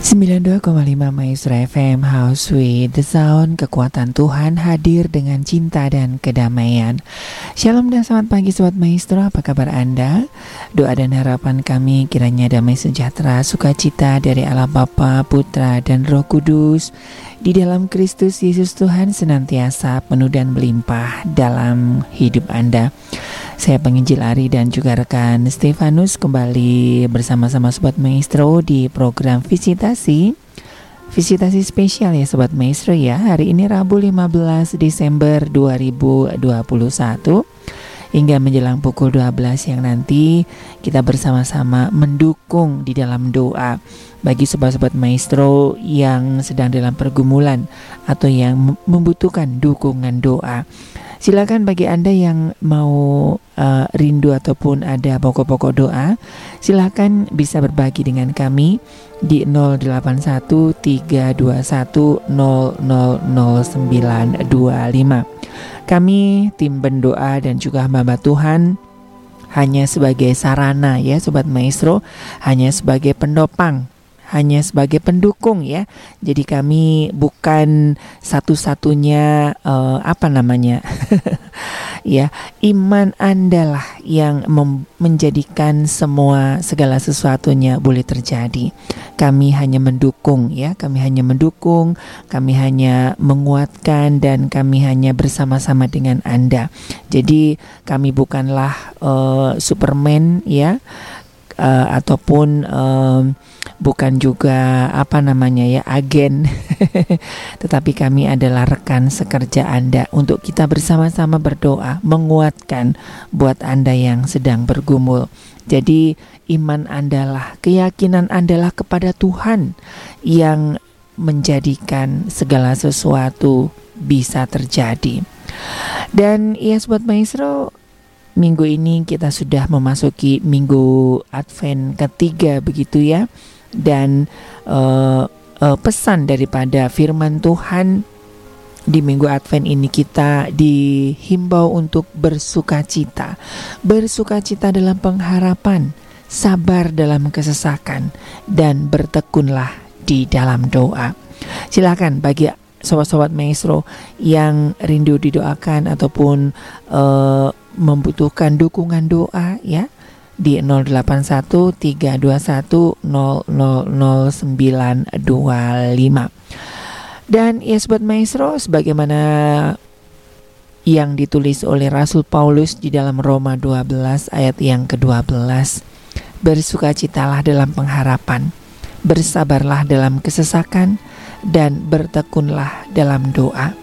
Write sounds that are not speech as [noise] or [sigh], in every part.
92,5 Maestro FM House with the Sound. Kekuatan Tuhan hadir dengan cinta dan kedamaian. Shalom dan selamat pagi Sobat Maestro. Apa kabar Anda? Doa dan harapan kami kiranya damai sejahtera Sukacita dari Allah Bapa, Putra dan Roh Kudus. Di dalam Kristus Yesus Tuhan senantiasa penuh dan melimpah dalam hidup Anda saya penginjil Ari dan juga rekan Stefanus kembali bersama-sama Sobat Maestro di program Visitasi. Visitasi spesial ya Sobat Maestro ya. Hari ini Rabu 15 Desember 2021 hingga menjelang pukul 12 yang nanti kita bersama-sama mendukung di dalam doa bagi sobat-sobat maestro yang sedang dalam pergumulan atau yang membutuhkan dukungan doa. Silakan bagi Anda yang mau uh, rindu ataupun ada pokok-pokok doa, silakan bisa berbagi dengan kami di 081321000925. Kami tim pendoa dan juga hamba Tuhan hanya sebagai sarana ya sobat maestro, hanya sebagai pendopang hanya sebagai pendukung ya. Jadi kami bukan satu-satunya uh, apa namanya? [laughs] ya, iman Anda lah yang menjadikan semua segala sesuatunya boleh terjadi. Kami hanya mendukung ya, kami hanya mendukung, kami hanya menguatkan dan kami hanya bersama-sama dengan Anda. Jadi kami bukanlah uh, Superman ya uh, ataupun uh, bukan juga apa namanya ya agen. [laughs] Tetapi kami adalah rekan sekerja Anda untuk kita bersama-sama berdoa menguatkan buat Anda yang sedang bergumul. Jadi iman Anda lah keyakinan Anda lah kepada Tuhan yang menjadikan segala sesuatu bisa terjadi. Dan ya sobat maestro minggu ini kita sudah memasuki minggu Advent ketiga begitu ya dan uh, uh, pesan daripada firman Tuhan di minggu Advent ini kita dihimbau untuk bersukacita, bersukacita dalam pengharapan, sabar dalam kesesakan, dan bertekunlah di dalam doa. Silakan bagi sobat-sobat maestro yang rindu didoakan ataupun uh, membutuhkan dukungan doa ya di 081321000925. Dan ya sobat maestro sebagaimana yang ditulis oleh Rasul Paulus di dalam Roma 12 ayat yang ke-12. Bersukacitalah dalam pengharapan, bersabarlah dalam kesesakan, dan bertekunlah dalam doa.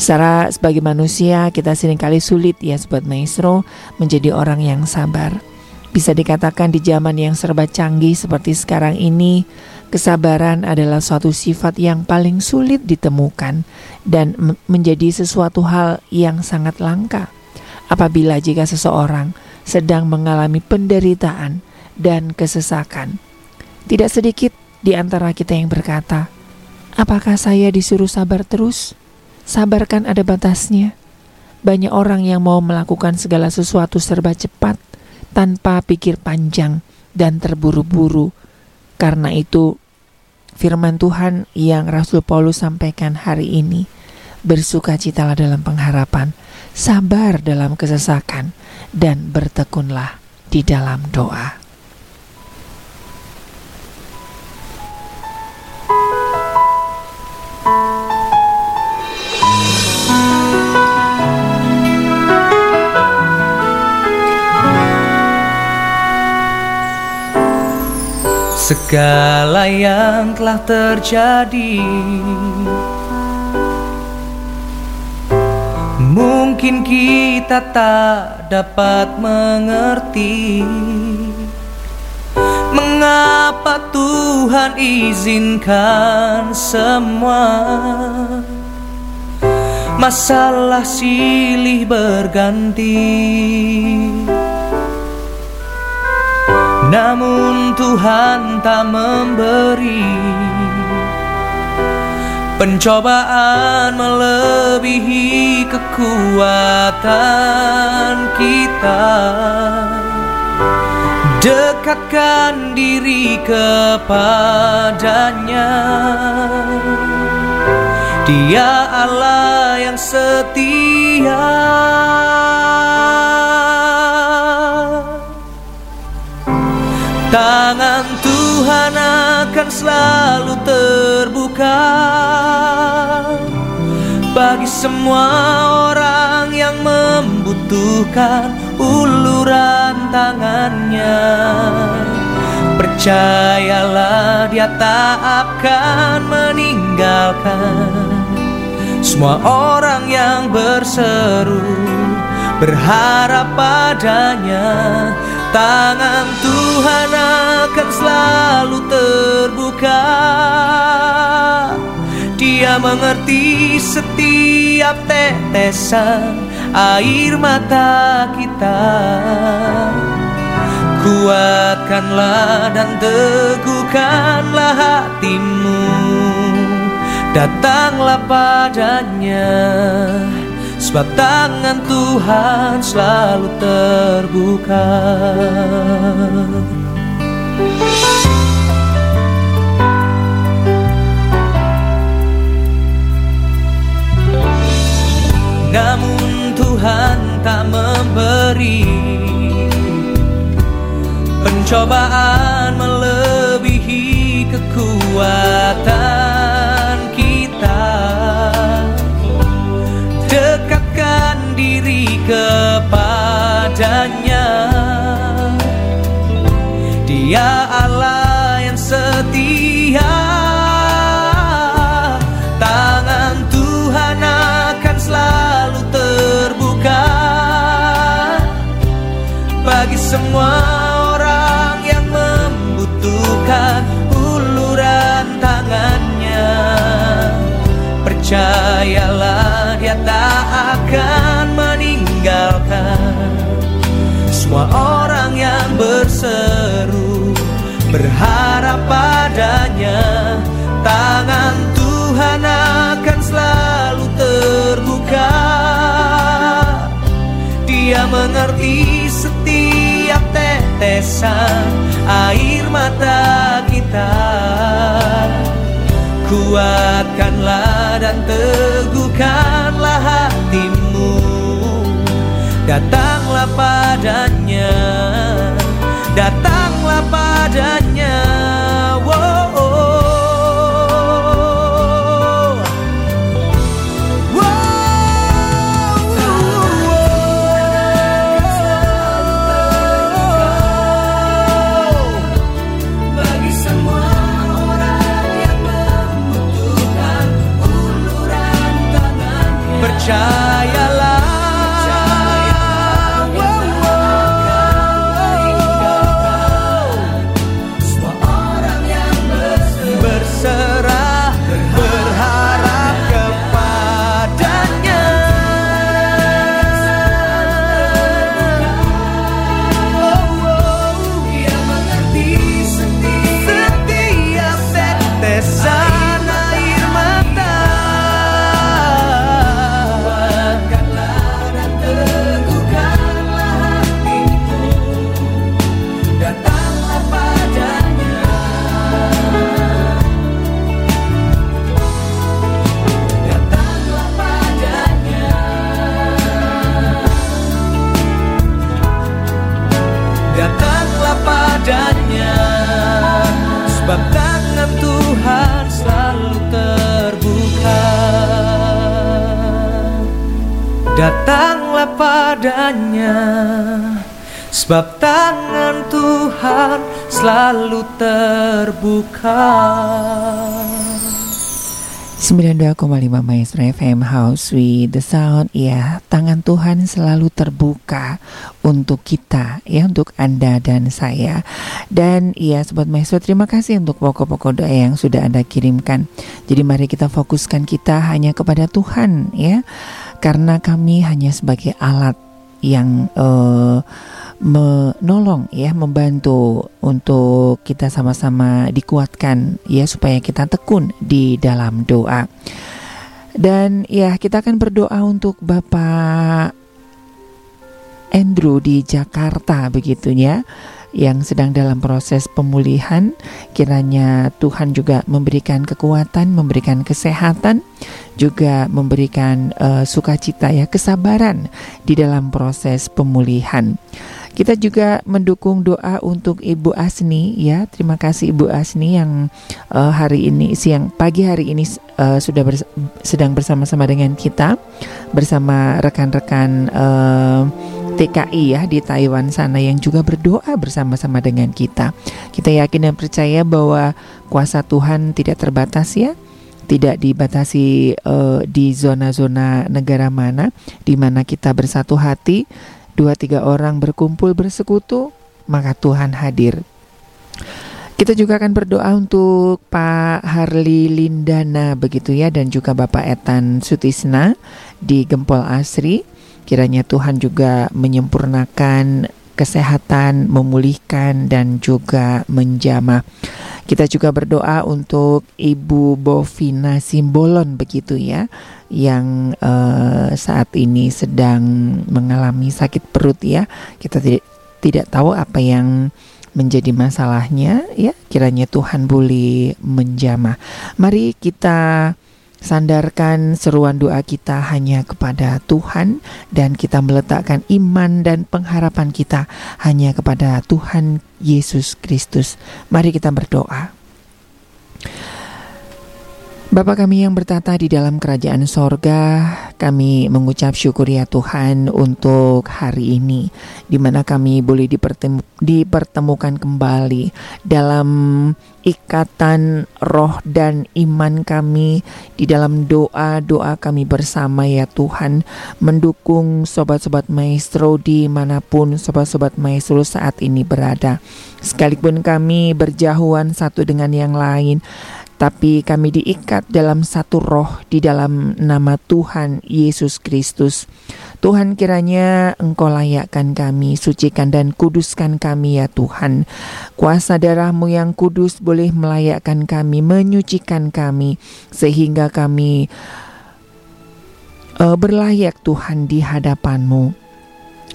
Secara sebagai manusia kita sering kali sulit ya sobat maestro menjadi orang yang sabar. Bisa dikatakan di zaman yang serba canggih seperti sekarang ini, kesabaran adalah suatu sifat yang paling sulit ditemukan dan menjadi sesuatu hal yang sangat langka. Apabila jika seseorang sedang mengalami penderitaan dan kesesakan, tidak sedikit di antara kita yang berkata, "Apakah saya disuruh sabar terus?" Sabarkan ada batasnya. Banyak orang yang mau melakukan segala sesuatu serba cepat tanpa pikir panjang dan terburu-buru. Karena itu, firman Tuhan yang Rasul Paulus sampaikan hari ini, bersukacitalah dalam pengharapan, sabar dalam kesesakan, dan bertekunlah di dalam doa. Segala yang telah terjadi Mungkin kita tak dapat mengerti Mengapa Tuhan izinkan semua Masalah silih berganti namun Tuhan tak memberi Pencobaan melebihi kekuatan kita. Dekatkan diri kepadanya. Dia Allah yang setia akan selalu terbuka Bagi semua orang yang membutuhkan uluran tangannya. Percayalah dia tak akan meninggalkan Semua orang yang berseru Berharap padanya. Tangan Tuhan akan selalu terbuka. Dia mengerti setiap tetesan air mata kita. Kuatkanlah dan teguhkanlah hatimu. Datanglah padanya Sebab tangan Tuhan selalu terbuka Namun Tuhan tak memberi Pencobaan melebihi kekuatan kita. Dekatkan diri kepadanya Dia Allah yang setia mengerti setiap tetesan air mata kita. Kuatkanlah dan teguhkanlah hatimu. Datanglah padanya Datanglah padanya 92,5 Maestro FM House with the Sound. Ya, tangan Tuhan selalu terbuka untuk kita ya, untuk Anda dan saya. Dan ya Sobat Maestro terima kasih untuk pokok-pokok doa yang sudah Anda kirimkan. Jadi mari kita fokuskan kita hanya kepada Tuhan ya. Karena kami hanya sebagai alat yang uh, menolong ya membantu untuk kita sama-sama dikuatkan ya supaya kita tekun di dalam doa. Dan ya kita akan berdoa untuk Bapak Andrew di Jakarta begitunya. yang sedang dalam proses pemulihan. Kiranya Tuhan juga memberikan kekuatan, memberikan kesehatan, juga memberikan uh, sukacita ya, kesabaran di dalam proses pemulihan. Kita juga mendukung doa untuk Ibu Asni ya. Terima kasih Ibu Asni yang uh, hari ini siang pagi hari ini uh, sudah bers sedang bersama-sama dengan kita bersama rekan-rekan uh, TKI ya di Taiwan sana yang juga berdoa bersama-sama dengan kita. Kita yakin dan percaya bahwa kuasa Tuhan tidak terbatas ya tidak dibatasi uh, di zona-zona negara mana di mana kita bersatu hati dua tiga orang berkumpul bersekutu, maka Tuhan hadir. Kita juga akan berdoa untuk Pak Harli Lindana begitu ya dan juga Bapak Etan Sutisna di Gempol Asri. Kiranya Tuhan juga menyempurnakan kesehatan, memulihkan dan juga menjamah. Kita juga berdoa untuk Ibu Bovina Simbolon begitu ya yang uh, saat ini sedang mengalami sakit perut ya. Kita tidak tidak tahu apa yang menjadi masalahnya ya. Kiranya Tuhan boleh menjamah. Mari kita sandarkan seruan doa kita hanya kepada Tuhan dan kita meletakkan iman dan pengharapan kita hanya kepada Tuhan Yesus Kristus. Mari kita berdoa. Bapa kami yang bertata di dalam kerajaan sorga, kami mengucap syukur ya Tuhan untuk hari ini, di mana kami boleh dipertemu, dipertemukan kembali dalam ikatan roh dan iman kami, di dalam doa-doa kami bersama ya Tuhan, mendukung sobat-sobat maestro di mana pun sobat-sobat maestro saat ini berada. Sekalipun kami berjauhan satu dengan yang lain, tapi kami diikat dalam satu roh di dalam nama Tuhan Yesus Kristus. Tuhan kiranya Engkau layakkan kami, sucikan dan kuduskan kami ya Tuhan. Kuasa darahmu yang kudus boleh melayakkan kami, menyucikan kami, sehingga kami uh, berlayak Tuhan di hadapanmu.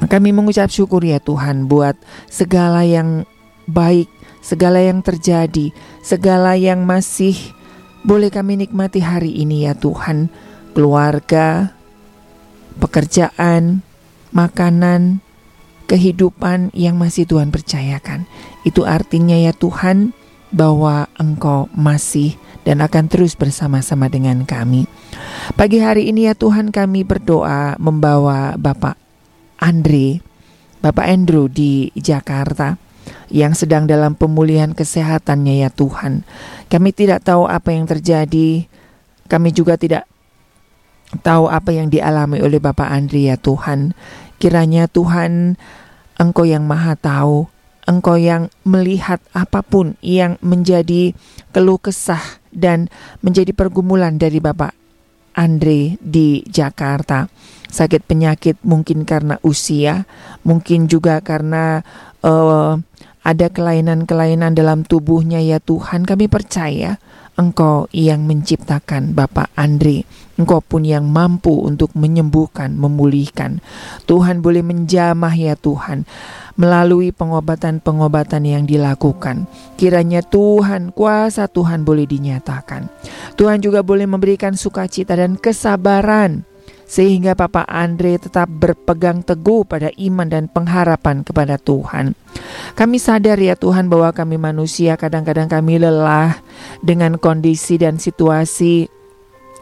Kami mengucap syukur ya Tuhan buat segala yang baik segala yang terjadi, segala yang masih boleh kami nikmati hari ini ya Tuhan, keluarga, pekerjaan, makanan, kehidupan yang masih Tuhan percayakan. Itu artinya ya Tuhan bahwa Engkau masih dan akan terus bersama-sama dengan kami. Pagi hari ini ya Tuhan kami berdoa membawa Bapak Andre, Bapak Andrew di Jakarta yang sedang dalam pemulihan kesehatannya ya Tuhan. Kami tidak tahu apa yang terjadi. Kami juga tidak tahu apa yang dialami oleh Bapak Andri ya Tuhan. Kiranya Tuhan Engkau yang maha tahu, Engkau yang melihat apa pun yang menjadi keluh kesah dan menjadi pergumulan dari Bapak Andre di Jakarta. Sakit penyakit mungkin karena usia, mungkin juga karena uh, ada kelainan-kelainan dalam tubuhnya ya Tuhan kami percaya Engkau yang menciptakan Bapak Andri Engkau pun yang mampu untuk menyembuhkan, memulihkan Tuhan boleh menjamah ya Tuhan melalui pengobatan-pengobatan yang dilakukan. Kiranya Tuhan, kuasa Tuhan boleh dinyatakan. Tuhan juga boleh memberikan sukacita dan kesabaran sehingga Papa Andre tetap berpegang teguh pada iman dan pengharapan kepada Tuhan. Kami sadar ya Tuhan bahwa kami manusia kadang-kadang kami lelah dengan kondisi dan situasi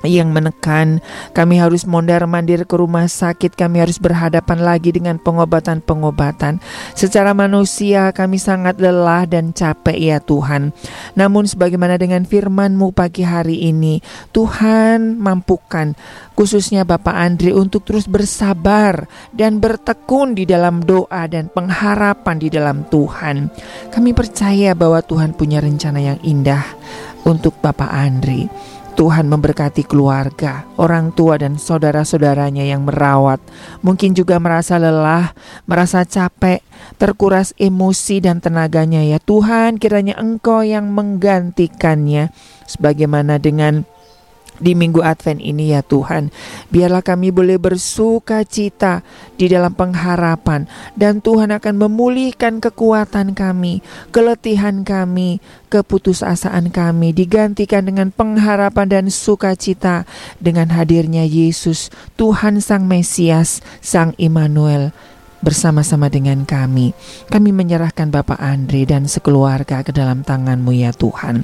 yang menekan. Kami harus mondar-mandir ke rumah sakit, kami harus berhadapan lagi dengan pengobatan-pengobatan. Secara manusia kami sangat lelah dan capek ya Tuhan. Namun sebagaimana dengan firman-Mu pagi hari ini, Tuhan mampukan khususnya Bapak Andri untuk terus bersabar dan bertekun di dalam doa dan pengharapan di dalam Tuhan. Kami percaya bahwa Tuhan punya rencana yang indah untuk Bapak Andri. Tuhan memberkati keluarga, orang tua dan saudara-saudaranya yang merawat. Mungkin juga merasa lelah, merasa capek, terkuras emosi dan tenaganya ya Tuhan kiranya Engkau yang menggantikannya sebagaimana dengan di minggu Advent ini ya Tuhan. Biarlah kami boleh bersuka cita di dalam pengharapan. Dan Tuhan akan memulihkan kekuatan kami, keletihan kami, keputusasaan kami. Digantikan dengan pengharapan dan sukacita dengan hadirnya Yesus, Tuhan Sang Mesias, Sang Immanuel bersama-sama dengan kami. Kami menyerahkan Bapak Andre dan sekeluarga ke dalam tangan-Mu ya Tuhan.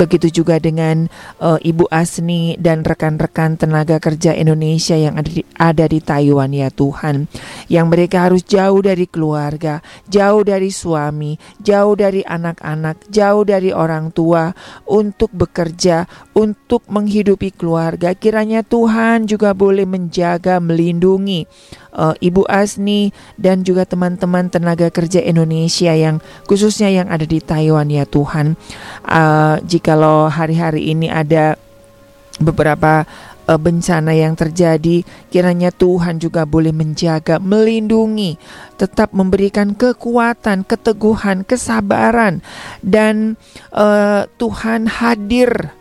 Begitu juga dengan uh, Ibu Asni dan rekan-rekan tenaga kerja Indonesia yang ada di, ada di Taiwan ya Tuhan. Yang mereka harus jauh dari keluarga, jauh dari suami, jauh dari anak-anak, jauh dari orang tua untuk bekerja, untuk menghidupi keluarga. Kiranya Tuhan juga boleh menjaga, melindungi uh, Ibu Asni dan juga teman-teman tenaga kerja Indonesia yang khususnya yang ada di Taiwan ya Tuhan. Uh, jikalau hari-hari ini ada beberapa uh, bencana yang terjadi, kiranya Tuhan juga boleh menjaga, melindungi, tetap memberikan kekuatan, keteguhan, kesabaran, dan uh, Tuhan hadir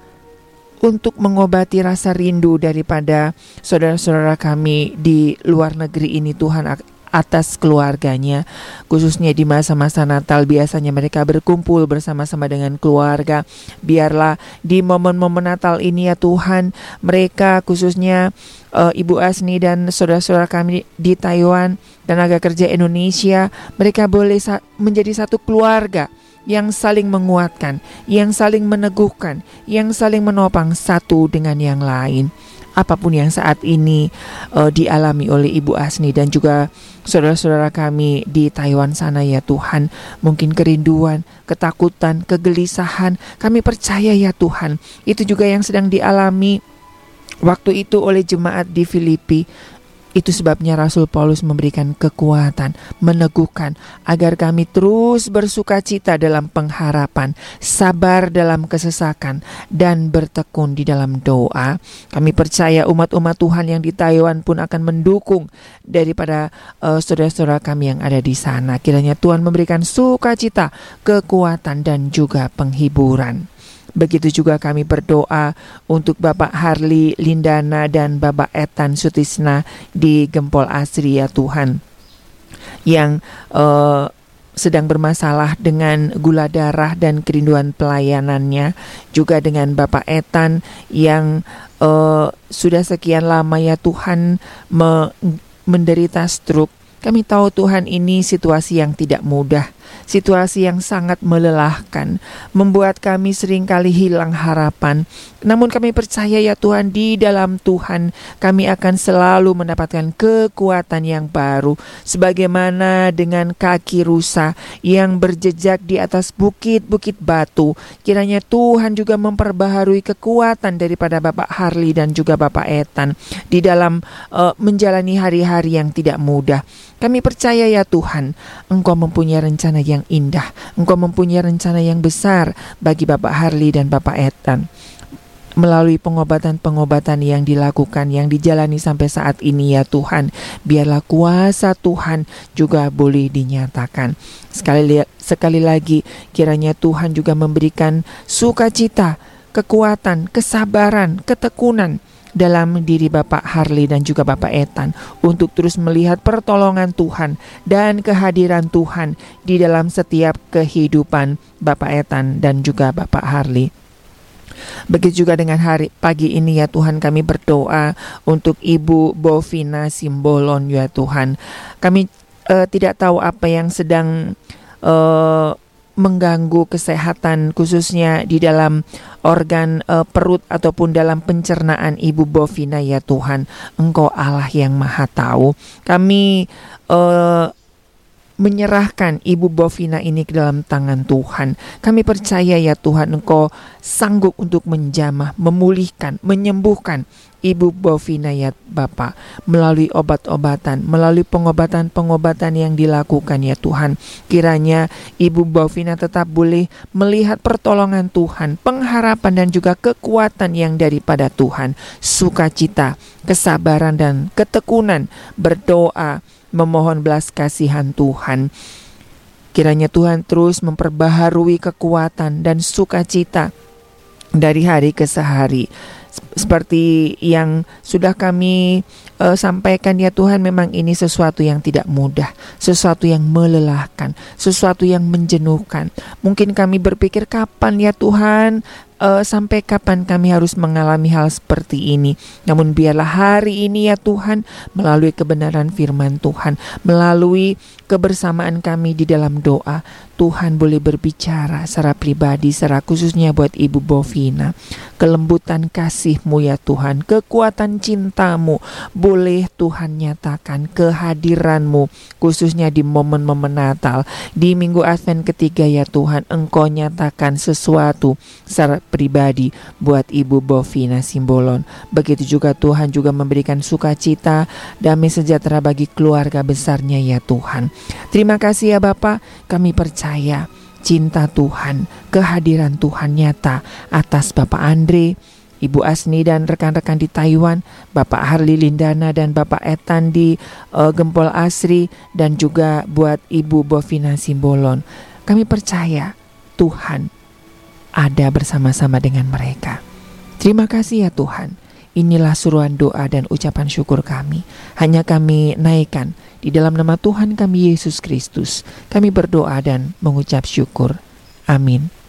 untuk mengobati rasa rindu daripada saudara-saudara kami di luar negeri ini Tuhan atas keluarganya. Khususnya di masa-masa Natal biasanya mereka berkumpul bersama-sama dengan keluarga. Biarlah di momen-momen Natal ini ya Tuhan mereka khususnya uh, Ibu Asni dan saudara-saudara kami di Taiwan tenaga kerja Indonesia mereka boleh sa menjadi satu keluarga yang saling menguatkan, yang saling meneguhkan, yang saling menopang satu dengan yang lain. Apa pun yang saat ini uh, dialami oleh Ibu Asni dan juga saudara-saudara kami di Taiwan sana ya Tuhan, mungkin kerinduan, ketakutan, kegelisahan, kami percaya ya Tuhan, itu juga yang sedang dialami waktu itu oleh jemaat di Filipi itu sebabnya Rasul Paulus memberikan kekuatan, meneguhkan agar kami terus bersuka cita dalam pengharapan, sabar dalam kesesakan, dan bertekun di dalam doa. Kami percaya umat-umat Tuhan yang di Taiwan pun akan mendukung daripada uh, saudara-saudara kami yang ada di sana. Kiranya Tuhan memberikan sukacita, kekuatan, dan juga penghiburan. Begitu juga kami berdoa untuk Bapak Harli Lindana dan Bapak Etan Sutisna di Gempol Asri ya Tuhan. Yang uh, sedang bermasalah dengan gula darah dan kerinduan pelayanannya, juga dengan Bapak Etan yang uh, sudah sekian lama ya Tuhan me menderita stroke. Kami tahu Tuhan ini situasi yang tidak mudah situasi yang sangat melelahkan, membuat kami sering kali hilang harapan. Namun kami percaya ya Tuhan, di dalam Tuhan kami akan selalu mendapatkan kekuatan yang baru. Sebagaimana dengan kaki rusa yang berjejak di atas bukit-bukit batu. Kiranya Tuhan juga memperbaharui kekuatan daripada Bapak Harley dan juga Bapak Etan di dalam uh, menjalani hari-hari yang tidak mudah. Kami percaya ya Tuhan, Engkau mempunyai rencana yang indah. Engkau mempunyai rencana yang besar bagi Bapak Harley dan Bapak Ethan melalui pengobatan-pengobatan yang dilakukan, yang dijalani sampai saat ini ya Tuhan. Biarlah kuasa Tuhan juga boleh dinyatakan. Sekali, sekali lagi, kiranya Tuhan juga memberikan sukacita, kekuatan, kesabaran, ketekunan, dalam diri Bapak Harley dan juga Bapak Etan untuk terus melihat pertolongan Tuhan dan kehadiran Tuhan di dalam setiap kehidupan Bapak Etan dan juga Bapak Harley. Begitu juga dengan hari pagi ini ya Tuhan kami berdoa untuk Ibu Bovina Simbolon ya Tuhan. Kami uh, tidak tahu apa yang sedang uh, mengganggu kesehatan khususnya di dalam organ uh, perut ataupun dalam pencernaan ibu bovina ya Tuhan. Engkau Allah yang maha tahu. Kami uh, menyerahkan ibu bovina ini ke dalam tangan Tuhan. Kami percaya ya Tuhan Engkau sanggup untuk menjamah, memulihkan, menyembuhkan Ibu Bovina ya Bapak melalui obat-obatan, melalui pengobatan-pengobatan yang dilakukan ya Tuhan. Kiranya Ibu Bovina tetap boleh melihat pertolongan Tuhan, pengharapan dan juga kekuatan yang daripada Tuhan, sukacita, kesabaran dan ketekunan, berdoa, memohon belas kasihan Tuhan. Kiranya Tuhan terus memperbaharui kekuatan dan sukacita dari hari ke hari seperti yang sudah kami uh, sampaikan ya Tuhan memang ini sesuatu yang tidak mudah, sesuatu yang melelahkan, sesuatu yang menjenuhkan. Mungkin kami berpikir kapan ya Tuhan uh, sampai kapan kami harus mengalami hal seperti ini. Namun biarlah hari ini ya Tuhan melalui kebenaran firman Tuhan, melalui kebersamaan kami di dalam doa, Tuhan boleh berbicara secara pribadi, secara khususnya buat Ibu Bovina. Kelembutan kasih-Mu ya Tuhan, kekuatan cintamu boleh Tuhan nyatakan kehadiran-Mu khususnya di momen-momen Natal. Di minggu Advent ketiga ya Tuhan, Engkau nyatakan sesuatu secara pribadi buat Ibu Bovina Simbolon. Begitu juga Tuhan juga memberikan sukacita, damai sejahtera bagi keluarga besarnya ya Tuhan. Terima kasih ya Bapak, kami percaya cinta Tuhan, kehadiran Tuhan nyata atas Bapak Andre, Ibu Asni dan rekan-rekan di Taiwan, Bapak Harli Lindana dan Bapak Etan di uh, Gempol Asri dan juga buat Ibu Bovina Simbolon. Kami percaya Tuhan ada bersama-sama dengan mereka. Terima kasih ya Tuhan. Inilah suruhan doa dan ucapan syukur kami. Hanya kami naikkan di dalam nama Tuhan kami Yesus Kristus. Kami berdoa dan mengucap syukur. Amin.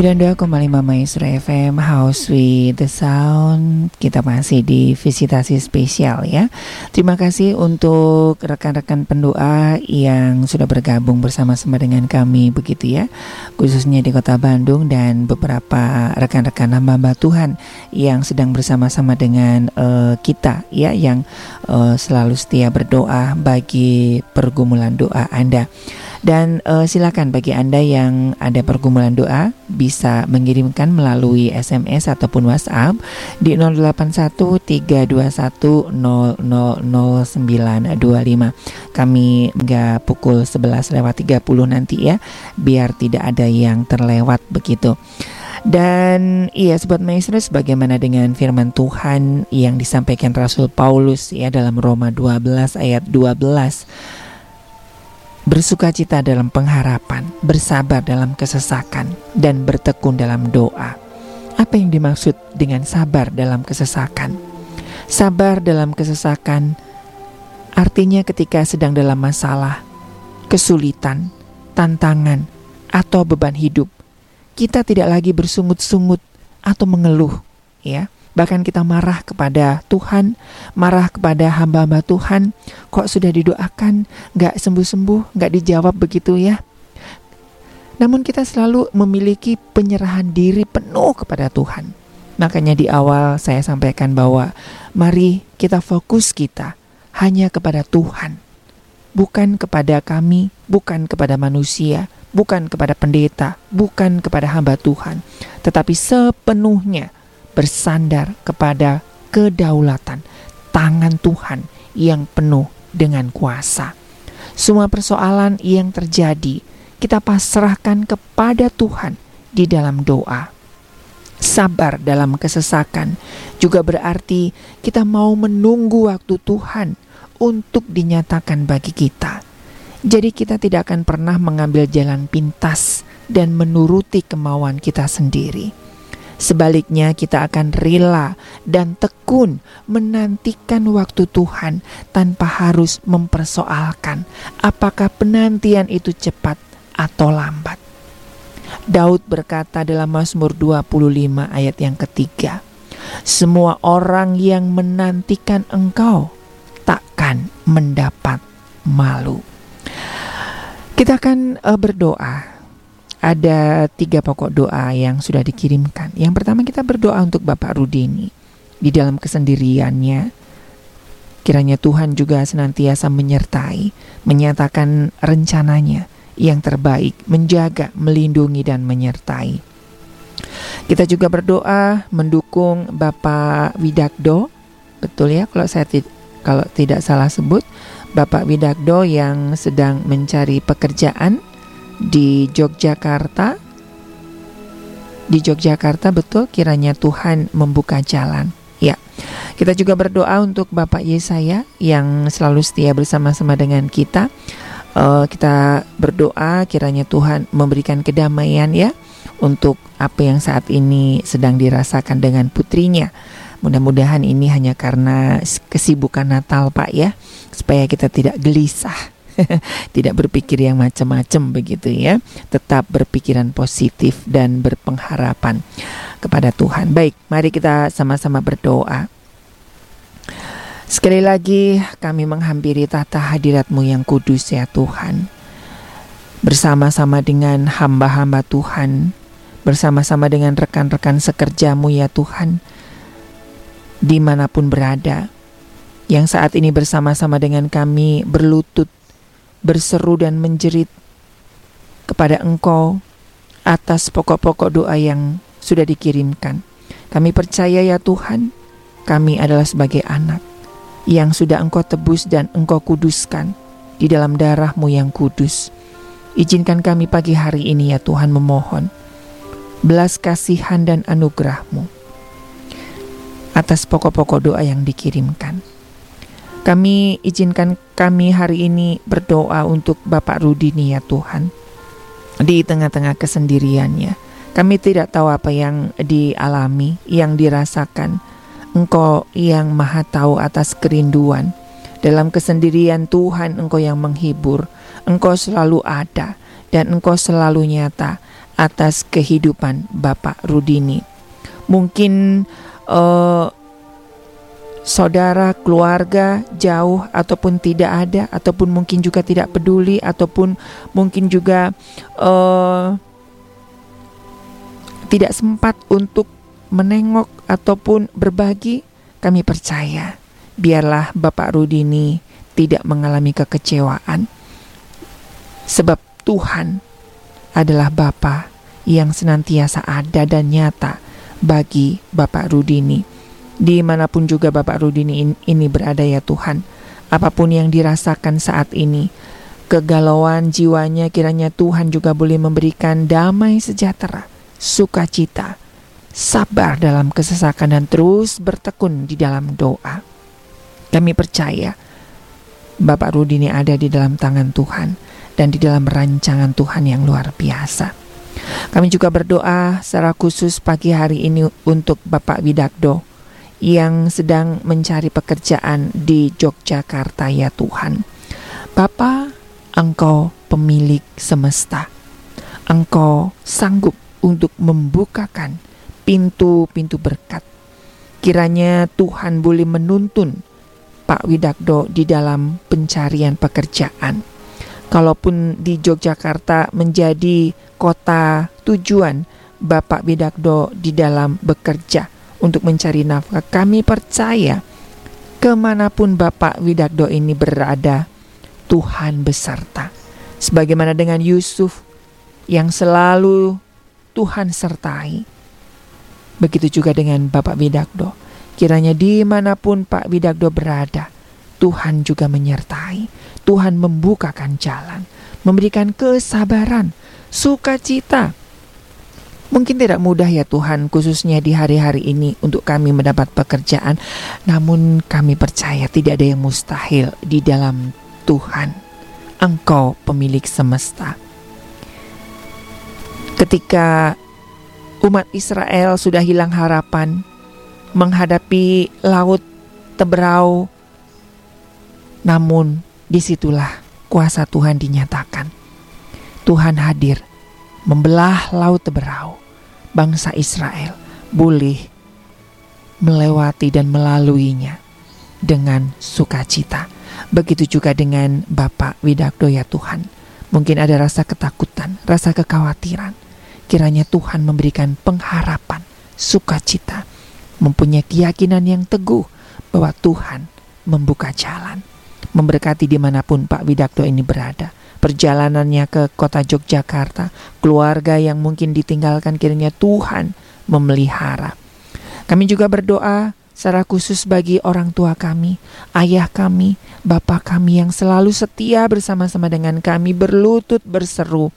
92,5 Maestro FM House with the Sound. Kita masih di visitasi spesial ya. Terima kasih untuk rekan-rekan pendoa yang sudah bergabung bersama-sama dengan kami begitu ya. Khususnya di kota Bandung dan beberapa rekan-rekan hamba Tuhan Yang sedang bersama-sama dengan uh, kita ya Yang uh, selalu setia berdoa bagi pergumulan doa Anda. Dan uh, silakan bagi Anda yang ada pergumulan doa bisa mengirimkan melalui SMS ataupun WhatsApp di 081321000925. Kami hingga pukul 11 lewat 30 nanti ya, biar tidak ada yang terlewat begitu. Dan iya sobat maestro bagaimana dengan firman Tuhan yang disampaikan Rasul Paulus ya dalam Roma 12 ayat 12 bersukacita dalam pengharapan, bersabar dalam kesesakan, dan bertekun dalam doa. Apa yang dimaksud dengan sabar dalam kesesakan? Sabar dalam kesesakan artinya ketika sedang dalam masalah, kesulitan, tantangan, atau beban hidup, kita tidak lagi bersungut-sungut atau mengeluh, ya Bahkan kita marah kepada Tuhan, marah kepada hamba-hamba Tuhan. Kok sudah didoakan, gak sembuh-sembuh, gak dijawab begitu ya. Namun kita selalu memiliki penyerahan diri penuh kepada Tuhan. Makanya di awal saya sampaikan bahwa mari kita fokus kita hanya kepada Tuhan. Bukan kepada kami, bukan kepada manusia, bukan kepada pendeta, bukan kepada hamba Tuhan, tetapi sepenuhnya bersandar kepada kedaulatan tangan Tuhan yang penuh dengan kuasa. Semua persoalan yang terjadi kita pasrahkan kepada Tuhan di dalam doa. Sabar dalam kesesakan juga berarti kita mau menunggu waktu Tuhan untuk dinyatakan bagi kita. Jadi kita tidak akan pernah mengambil jalan pintas dan menuruti kemauan kita sendiri Sebaliknya, kita akan rela dan tekun menantikan waktu Tuhan tanpa harus mempersoalkan apakah penantian itu cepat atau lambat. Daud berkata dalam Mazmur 25 ayat yang ketiga, "Semua orang yang menantikan Engkau takkan mendapat malu." Kita akan uh, berdoa ada tiga pokok doa yang sudah dikirimkan. Yang pertama kita berdoa untuk Bapak Rudini di dalam kesendiriannya. Kiranya Tuhan juga senantiasa menyertai, menyatakan rencananya yang terbaik, menjaga, melindungi dan menyertai. Kita juga berdoa mendukung Bapak Widakdo, betul ya kalau saya kalau tidak salah sebut, Bapak Widakdo yang sedang mencari pekerjaan di Yogyakarta. Di Yogyakarta betul kiranya Tuhan membuka jalan. Ya. Kita juga berdoa untuk Bapak Yesaya yang selalu setia bersama-sama dengan kita. Uh, kita berdoa kiranya Tuhan memberikan kedamaian ya untuk apa yang saat ini sedang dirasakan dengan putrinya. Mudah-mudahan ini hanya karena kesibukan Natal, Pak ya, supaya kita tidak gelisah [laughs] tidak berpikir yang macam-macam begitu ya. Tetap berpikiran positif dan berpengharapan kepada Tuhan. Baik, mari kita sama-sama berdoa. Sekali lagi kami menghampiri tata hadiratmu yang kudus ya Tuhan. Bersama-sama dengan hamba-hamba Tuhan, bersama-sama dengan rekan-rekan sekerjamu ya Tuhan, di mana pun berada, yang saat ini bersama-sama dengan kami berlutut berseru dan menjerit kepada Engkau atas pokok-pokok doa yang sudah dikirimkan. Kami percaya ya Tuhan, kami adalah sebagai anak yang sudah Engkau tebus dan Engkau kuduskan di dalam darahmu yang kudus. Izinkan kami pagi hari ini ya Tuhan memohon belas kasihan dan anugerahmu atas pokok-pokok doa yang dikirimkan. Kami izinkan kami hari ini berdoa untuk Bapak Rudini ya Tuhan. Di tengah-tengah kesendiriannya. Kami tidak tahu apa yang dialami, yang dirasakan. Engkau yang maha tahu atas kerinduan. Dalam kesendirian Tuhan Engkau yang menghibur. Engkau selalu ada dan Engkau selalu nyata atas kehidupan Bapak Rudini. Mungkin uh, saudara, keluarga jauh ataupun tidak ada, ataupun mungkin juga tidak peduli, ataupun mungkin juga uh, tidak sempat untuk menengok ataupun berbagi, kami percaya biarlah Bapak Rudini tidak mengalami kekecewaan, sebab Tuhan adalah Bapa yang senantiasa ada dan nyata bagi Bapak Rudini di mana pun juga Bapak Rudini ini berada ya Tuhan. Apa pun yang dirasakan saat ini, kegalauan jiwanya kiranya Tuhan juga boleh memberikan damai sejahtera, sukacita, sabar dalam kesesakan dan terus bertekun di dalam doa. Kami percaya Bapak Rudini ada di dalam tangan Tuhan dan di dalam rancangan Tuhan yang luar biasa. Kami juga berdoa secara khusus pagi hari ini untuk Bapak Widakdo yang sedang mencari pekerjaan di Yogyakarta ya Tuhan. Bapa, Engkau pemilik semesta. Engkau sanggup untuk membukakan pintu-pintu berkat. Kiranya Tuhan boleh menuntun Pak Widakdo di dalam pencarian pekerjaan. Kalaupun di Yogyakarta menjadi kota tujuan Bapak Widakdo di dalam bekerja, untuk mencari nafkah. Kami percaya ke mana pun Bapak Widakdo ini berada, Tuhan beserta. Sebagaimana dengan Yusuf yang selalu Tuhan sertai. Begitu juga dengan Bapak Widakdo. Kiranya di mana pun Pak Widakdo berada, Tuhan juga menyertai. Tuhan membukakan jalan, memberikan kesabaran, sukacita, Mungkin tidak mudah ya Tuhan, khususnya di hari-hari ini untuk kami mendapat pekerjaan, namun kami percaya tidak ada yang mustahil di dalam Tuhan. Engkau pemilik semesta. Ketika umat Israel sudah hilang harapan menghadapi laut Teberau, namun di situlah kuasa Tuhan dinyatakan. Tuhan hadir membelah laut Teberau bangsa Israel boleh melewati dan melaluinya dengan sukacita. Begitu juga dengan Bapak Widakdo ya Tuhan. Mungkin ada rasa ketakutan, rasa kekhawatiran. Kiranya Tuhan memberikan pengharapan, sukacita, mempunyai keyakinan yang teguh bahwa Tuhan membuka jalan. Memberkati di mana pun Pak Widakdo ini berada perjalanannya ke kota Yogyakarta, keluarga yang mungkin ditinggalkan kiranya Tuhan memelihara. Kami juga berdoa secara khusus bagi orang tua kami, ayah kami, bapak kami yang selalu setia bersama-sama dengan kami berlutut berseru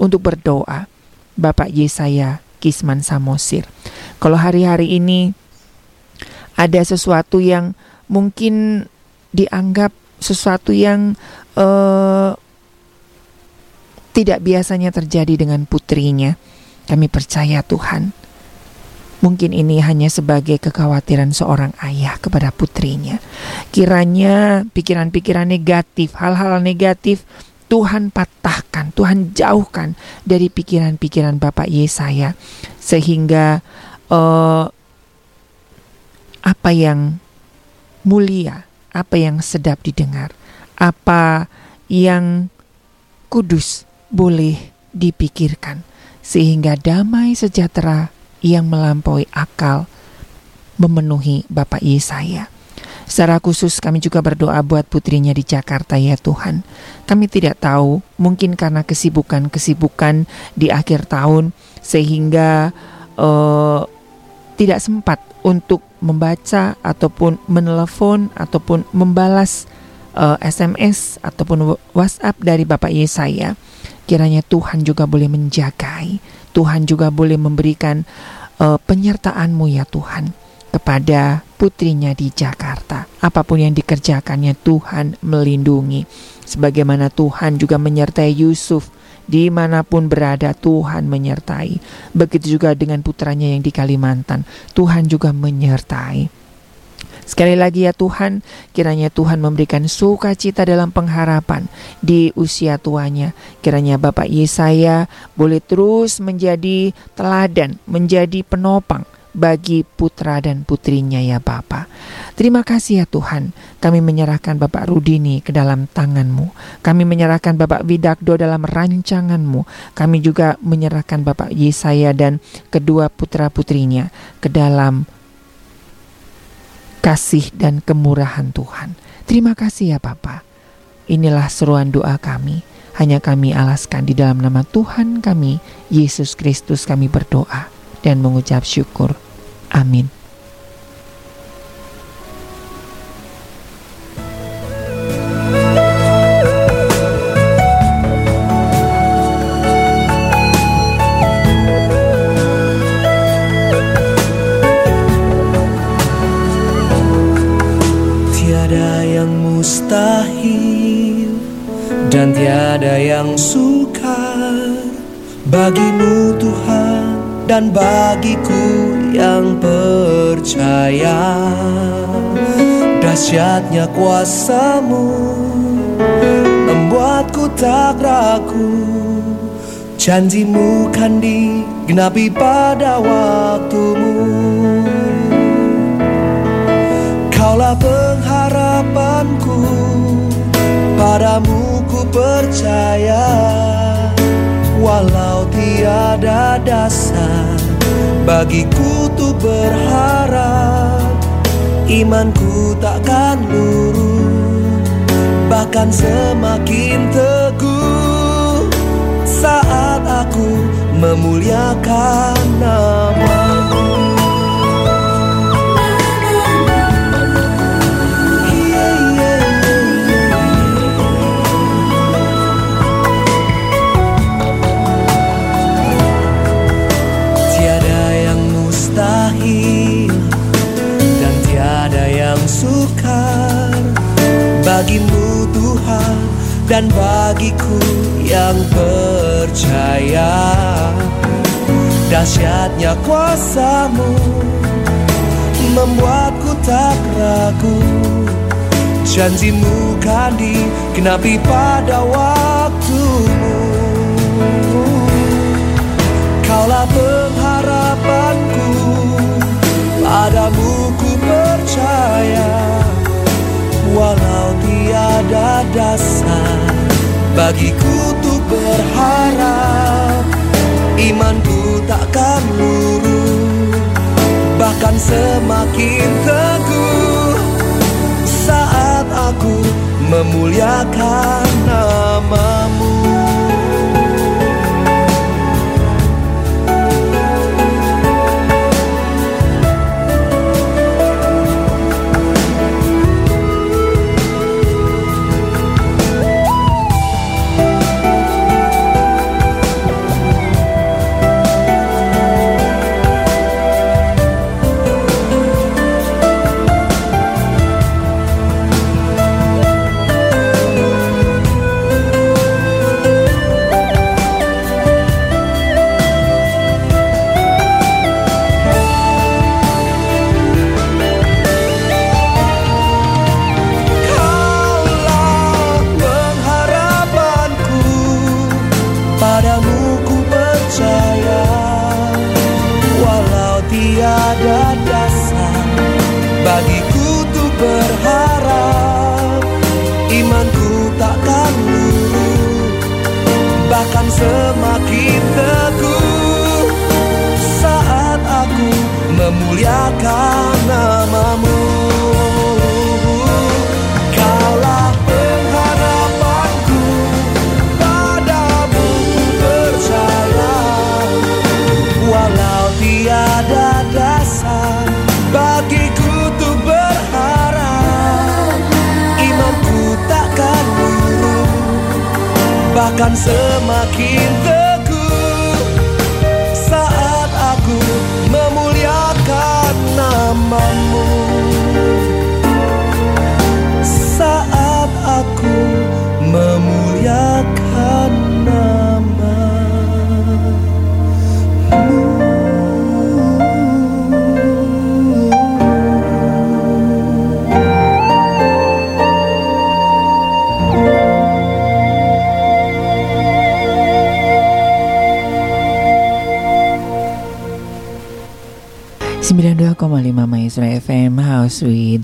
untuk berdoa. Bapak Yesaya Kisman Samosir. Kalau hari-hari ini ada sesuatu yang mungkin dianggap sesuatu yang uh, tidak biasanya terjadi dengan putrinya. Kami percaya Tuhan. Mungkin ini hanya sebagai kekhawatiran seorang ayah kepada putrinya. Kiranya pikiran-pikiran negatif, hal-hal negatif Tuhan patahkan, Tuhan jauhkan dari pikiran-pikiran Bapak Yesaya sehingga uh, apa yang mulia, apa yang sedap didengar, apa yang kudus boleh dipikirkan, sehingga damai sejahtera yang melampaui akal memenuhi Bapak Yesaya. Secara khusus kami juga berdoa buat putrinya di Jakarta ya Tuhan. Kami tidak tahu, mungkin karena kesibukan-kesibukan di akhir tahun sehingga uh, tidak sempat untuk membaca ataupun menelepon ataupun membalas uh, eh, SMS ataupun WhatsApp dari Bapak Yesaya. Kiranya Tuhan juga boleh menjagai, Tuhan juga boleh memberikan uh, penyertaan-Mu ya Tuhan kepada putrinya di Jakarta. Apa pun yang dikerjakannya Tuhan melindungi. Sebagaimana Tuhan juga menyertai Yusuf di mana pun berada Tuhan menyertai. Begitu juga dengan putranya yang di Kalimantan, Tuhan juga menyertai. Sekali lagi ya Tuhan, kiranya Tuhan memberikan sukacita dalam pengharapan di usia tuanya. Kiranya Bapak Yesaya boleh terus menjadi teladan, menjadi penopang bagi putra dan putrinya ya Bapa. Terima kasih ya Tuhan, kami menyerahkan Bapak Rudini ke dalam tanganmu. Kami menyerahkan Bapak Widakdo dalam rancanganmu. Kami juga menyerahkan Bapak Yesaya dan kedua putra-putrinya ke dalam kasih dan kemurahan Tuhan. Terima kasih ya Bapa. Inilah seruan doa kami. Hanya kami alaskan di dalam nama Tuhan kami, Yesus Kristus kami berdoa dan mengucap syukur. Amin. Dan tiada yang sukar bagimu Tuhan dan bagiku yang percaya. Dahsyatnya kuasamu membuatku tak ragu. Janjimu kan digenapi pada waktumu. Kaulah pengharapanku padamu ku percaya Walau tiada dasar. Bagiku tuh berharap Imanku takkan lurus. Bahkan semakin teguh Saat aku memuliakan namamu dan bagiku yang percaya. Dahsyatnya kuasamu membuatku tak ragu. Janjimu kan dikenapi pada waktumu. Kaulah pengharapanku Padamu ku percaya. Walau tiada dasar Bagiku tuh berharap. Imanku takkan lurus Bahkan semakin teguh. Saat aku memuliakan namamu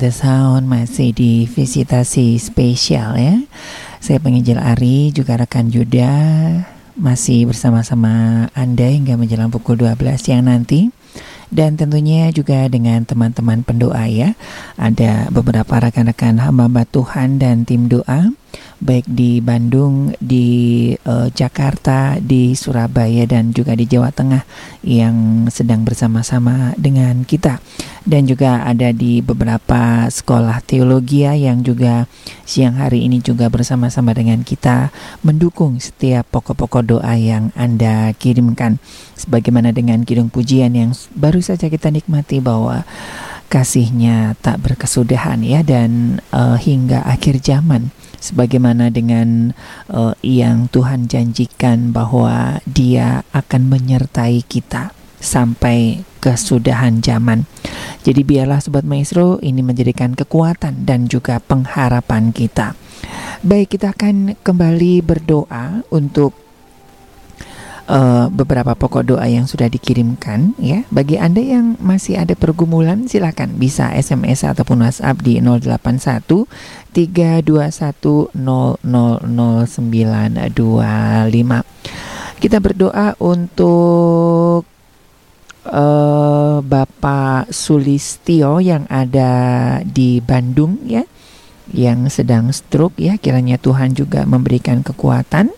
the Sound masih di visitasi spesial ya. Saya penginjil Ari juga rekan Yuda masih bersama-sama Anda hingga menjelang pukul 12 siang nanti. Dan tentunya juga dengan teman-teman pendoa ya. Ada beberapa rekan-rekan hamba Tuhan dan tim doa baik di Bandung, di uh, Jakarta, di Surabaya dan juga di Jawa Tengah yang sedang bersama-sama dengan kita dan juga ada di beberapa sekolah teologi yang juga siang hari ini juga bersama-sama dengan kita mendukung setiap pokok-pokok doa yang Anda kirimkan. Sebagaimana dengan kidung pujian yang baru saja kita nikmati bahwa kasihnya tak berkesudahan ya dan uh, hingga akhir zaman. Sebagaimana dengan uh, yang Tuhan janjikan bahwa Dia akan menyertai kita sampai kesudahan zaman. Jadi biarlah sobat maestro ini menjadikan kekuatan dan juga pengharapan kita. Baik, kita akan kembali berdoa untuk uh, beberapa pokok doa yang sudah dikirimkan ya. Bagi Anda yang masih ada pergumulan silakan bisa SMS ataupun WhatsApp di 081 321 Kita berdoa untuk uh, Bapak Sulistio yang ada di Bandung ya yang sedang stroke ya kiranya Tuhan juga memberikan kekuatan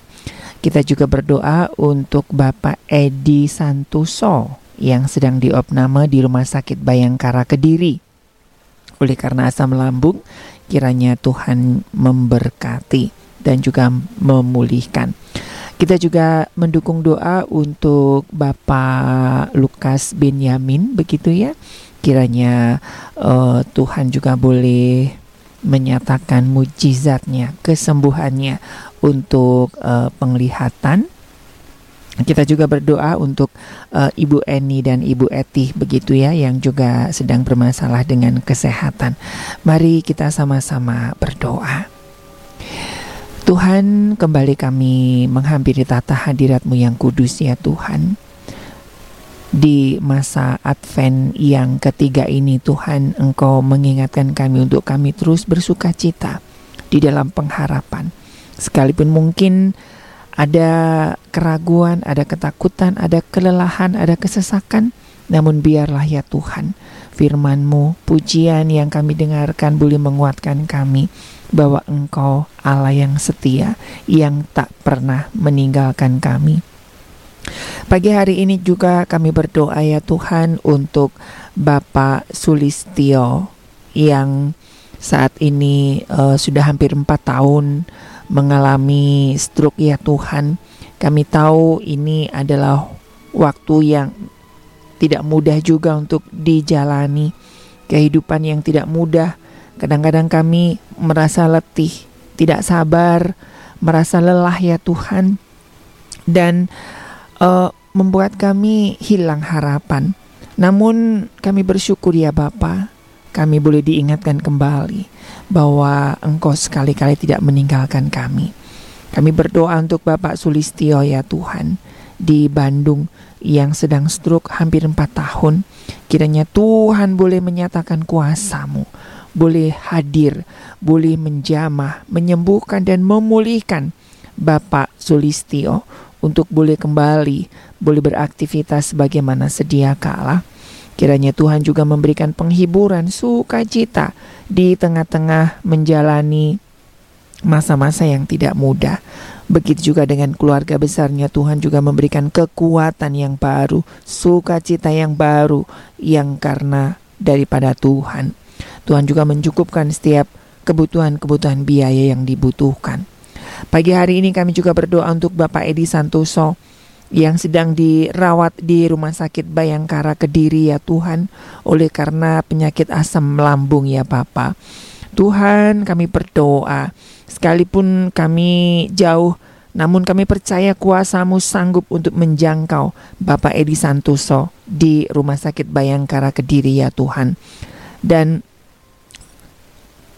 kita juga berdoa untuk Bapak Edi Santoso yang sedang diopname di Rumah Sakit Bayangkara Kediri. Oleh karena asam lambung, kiranya Tuhan memberkati dan juga memulihkan. Kita juga mendukung doa untuk Bapak Lukas Benyamin begitu ya. Kiranya uh, Tuhan juga boleh menyatakan mujizatnya, kesembuhannya untuk uh, penglihatan. Kita juga berdoa untuk uh, Ibu Eni dan Ibu Eti begitu ya yang juga sedang bermasalah dengan kesehatan. Mari kita sama-sama berdoa. Tuhan, kembali kami menghampiri tata hadiratmu yang kudus ya Tuhan. Di masa Advent yang ketiga ini Tuhan Engkau mengingatkan kami untuk kami terus bersuka cita di dalam pengharapan. Sekalipun mungkin ada keraguan, ada ketakutan, ada kelelahan, ada kesesakan namun biarlah ya Tuhan firman-Mu, pujian yang kami dengarkan boleh menguatkan kami bahwa Engkau Allah yang setia yang tak pernah meninggalkan kami. Pagi hari ini juga kami berdoa ya Tuhan untuk Bapak Sulistio yang saat ini uh, sudah hampir empat tahun mengalami stroke ya Tuhan. Kami tahu ini adalah waktu yang tidak mudah juga untuk dijalani. Kehidupan yang tidak mudah. Kadang-kadang kami merasa letih, tidak sabar, merasa lelah ya Tuhan. Dan uh, membuat kami hilang harapan. Namun kami bersyukur ya Bapa, kami boleh diingatkan kembali bahwa Engkau sekali-kali tidak meninggalkan kami. Kami berdoa untuk Bapak Sulistio ya Tuhan di Bandung yang sedang stroke hampir empat tahun. Kiranya Tuhan boleh menyatakan kuasamu, boleh hadir, boleh menjamah, menyembuhkan dan memulihkan Bapak Sulistio untuk boleh kembali, boleh beraktivitas sebagaimana sedia kala. Kiranya Tuhan juga memberikan penghiburan, sukacita di tengah-tengah menjalani masa-masa yang tidak mudah. Begitu juga dengan keluarga besarnya Tuhan juga memberikan kekuatan yang baru, sukacita yang baru yang karena daripada Tuhan. Tuhan juga mencukupkan setiap kebutuhan-kebutuhan biaya yang dibutuhkan. Pagi hari ini kami juga berdoa untuk Bapak Edi Santoso yang sedang dirawat di Rumah Sakit Bayangkara Kediri ya Tuhan oleh karena penyakit asam lambung ya Bapak. Tuhan kami berdoa sekalipun kami jauh namun kami percaya kuasamu sanggup untuk menjangkau Bapak Edi Santoso di Rumah Sakit Bayangkara Kediri ya Tuhan. Dan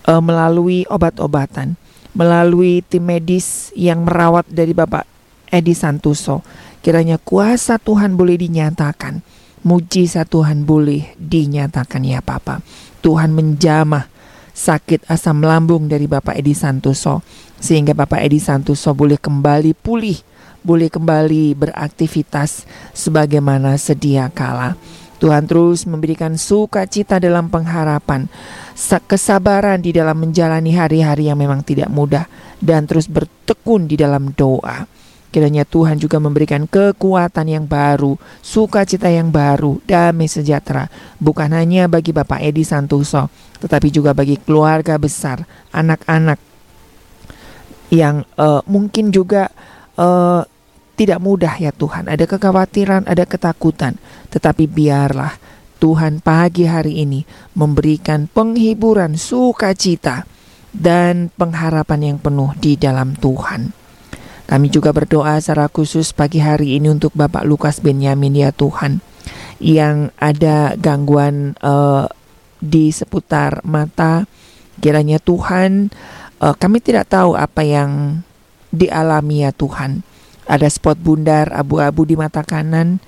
uh, melalui obat-obatan melalui tim medis yang merawat dari Bapak Edi Santoso. Kiranya kuasa Tuhan boleh dinyatakan Mujizat Tuhan boleh dinyatakan ya Papa. Tuhan menjamah sakit asam lambung dari Bapak Edi Santoso sehingga Bapak Edi Santoso boleh kembali pulih, boleh kembali beraktivitas sebagaimana sedia kala. Tuhan terus memberikan sukacita dalam pengharapan, kesabaran di dalam menjalani hari-hari yang memang tidak mudah, dan terus bertekun di dalam doa. Kiranya Tuhan juga memberikan kekuatan yang baru, sukacita yang baru, damai sejahtera, bukan hanya bagi Bapak Edi Santoso, tetapi juga bagi keluarga besar, anak-anak yang uh, mungkin juga uh, tidak mudah ya Tuhan. Ada kekhawatiran, ada ketakutan, tetapi biarlah Tuhan pagi hari ini memberikan penghiburan, sukacita, dan pengharapan yang penuh di dalam Tuhan. Kami juga berdoa secara khusus pagi hari ini untuk Bapak Lukas Benyamin ya Tuhan yang ada gangguan uh, di seputar mata. Kiranya Tuhan uh, kami tidak tahu apa yang dialami ya Tuhan. Ada spot bundar abu-abu di mata kanan.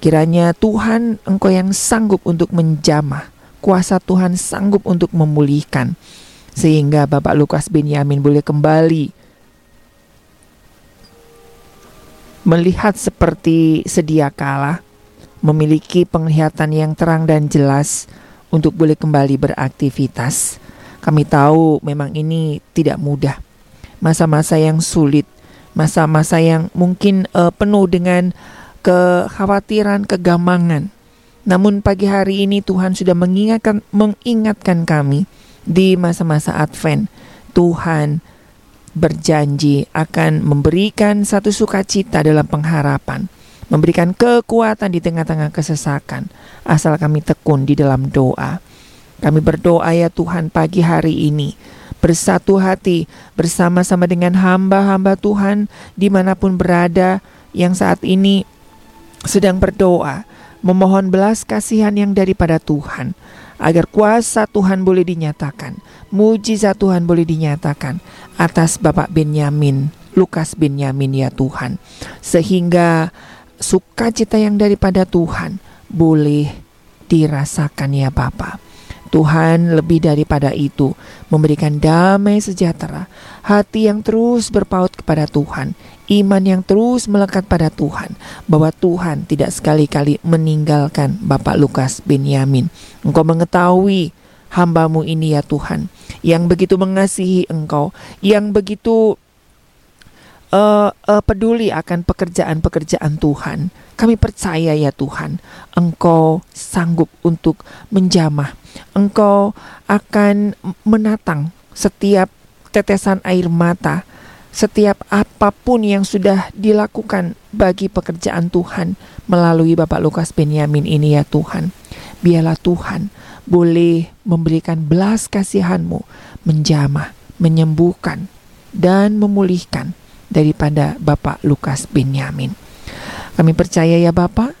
Kiranya Tuhan Engkau yang sanggup untuk menjamah. Kuasa Tuhan sanggup untuk memulihkan. Sehingga Bapak Lukas Benyamin boleh kembali melihat seperti sedia kala, memiliki penglihatan yang terang dan jelas untuk boleh kembali beraktivitas. Kami tahu memang ini tidak mudah. Masa-masa yang sulit, masa-masa yang mungkin uh, penuh dengan kekhawatiran, kegamangan. Namun pagi hari ini Tuhan sudah mengingatkan mengingatkan kami di masa-masa Advent. Tuhan berjanji akan memberikan satu sukacita dalam pengharapan, memberikan kekuatan di tengah-tengah kesesakan, asal kami tekun di dalam doa. Kami berdoa ya Tuhan pagi hari ini, bersatu hati bersama-sama dengan hamba-hamba Tuhan di mana pun berada yang saat ini sedang berdoa, memohon belas kasihan yang daripada Tuhan, agar kuasa Tuhan boleh dinyatakan, mujizat Tuhan boleh dinyatakan atas Bapak Benyamin, Lukas Benyamin ya Tuhan. Sehingga sukacita yang daripada Tuhan boleh dirasakan ya Bapak. Tuhan lebih daripada itu memberikan damai sejahtera, hati yang terus berpaut kepada Tuhan, iman yang terus melekat pada Tuhan, bahwa Tuhan tidak sekali-kali meninggalkan Bapak Lukas Benyamin. Engkau mengetahui hambamu ini ya Tuhan, yang begitu mengasihi Engkau, yang begitu uh, uh, peduli akan pekerjaan-pekerjaan Tuhan. Kami percaya ya Tuhan, Engkau sanggup untuk menjamah. Engkau akan menatang setiap tetesan air mata, setiap apa pun yang sudah dilakukan bagi pekerjaan Tuhan melalui Bapak Lukas Benyamin ini ya Tuhan. Biarlah Tuhan boleh memberikan belas kasihanmu, menjamah, menyembuhkan, dan memulihkan daripada Bapak Lukas Benyamin. Kami percaya ya Bapak,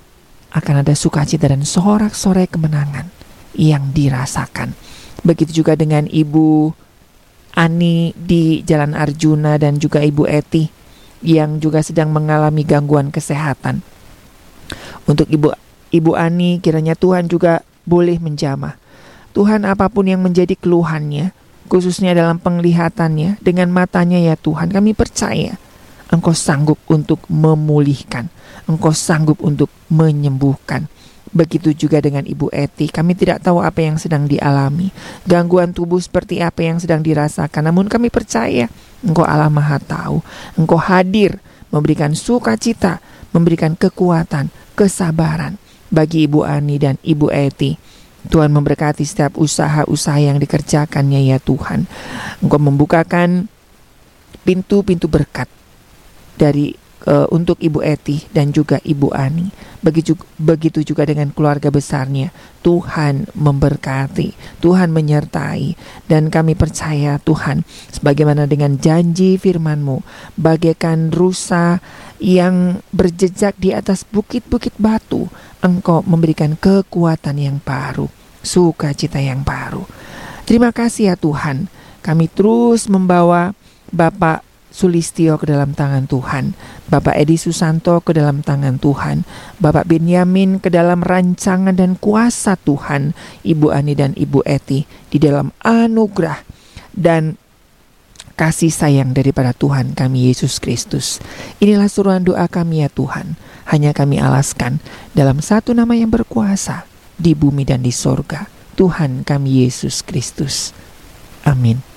akan ada sukacita dan sorak-sorai kemenangan yang dirasakan. Begitu juga dengan Ibu Ani di Jalan Arjuna dan juga Ibu Eti yang juga sedang mengalami gangguan kesehatan. Untuk Ibu Ibu Ani kiranya Tuhan juga boleh menjamah. Tuhan apa pun yang menjadi keluhannya, khususnya dalam penglihatannya, dengan matanya ya Tuhan, kami percaya Engkau sanggup untuk memulihkan. Engkau sanggup untuk menyembuhkan. Begitu juga dengan Ibu Eti, kami tidak tahu apa yang sedang dialami, gangguan tubuh seperti apa yang sedang dirasakan, namun kami percaya Engkau Allah Maha Tahu, Engkau hadir memberikan sukacita, memberikan kekuatan, kesabaran bagi Ibu Ani dan Ibu Eti. Tuhan memberkati setiap usaha-usaha yang dikerjakannya ya Tuhan. Engkau membukakan pintu-pintu berkat dari uh, untuk Ibu Eti dan juga Ibu Ani. Begitu begitu juga dengan keluarga besarnya. Tuhan memberkati, Tuhan menyertai dan kami percaya Tuhan sebagaimana dengan janji firman-Mu bagaikan rusa yang berjejak di atas bukit-bukit batu, Engkau memberikan kekuatan yang baru, sukacita yang baru. Terima kasih ya Tuhan. Kami terus membawa Bapak Sulistio ke dalam tangan Tuhan, Bapak Edi Susanto ke dalam tangan Tuhan, Bapak Benyamin ke dalam rancangan dan kuasa Tuhan, Ibu Ani dan Ibu Eti di dalam anugerah dan kasih sayang daripada Tuhan kami Yesus Kristus. Inilah suruhan doa kami ya Tuhan, hanya kami alaskan dalam satu nama yang berkuasa di bumi dan di sorga, Tuhan kami Yesus Kristus. Amin.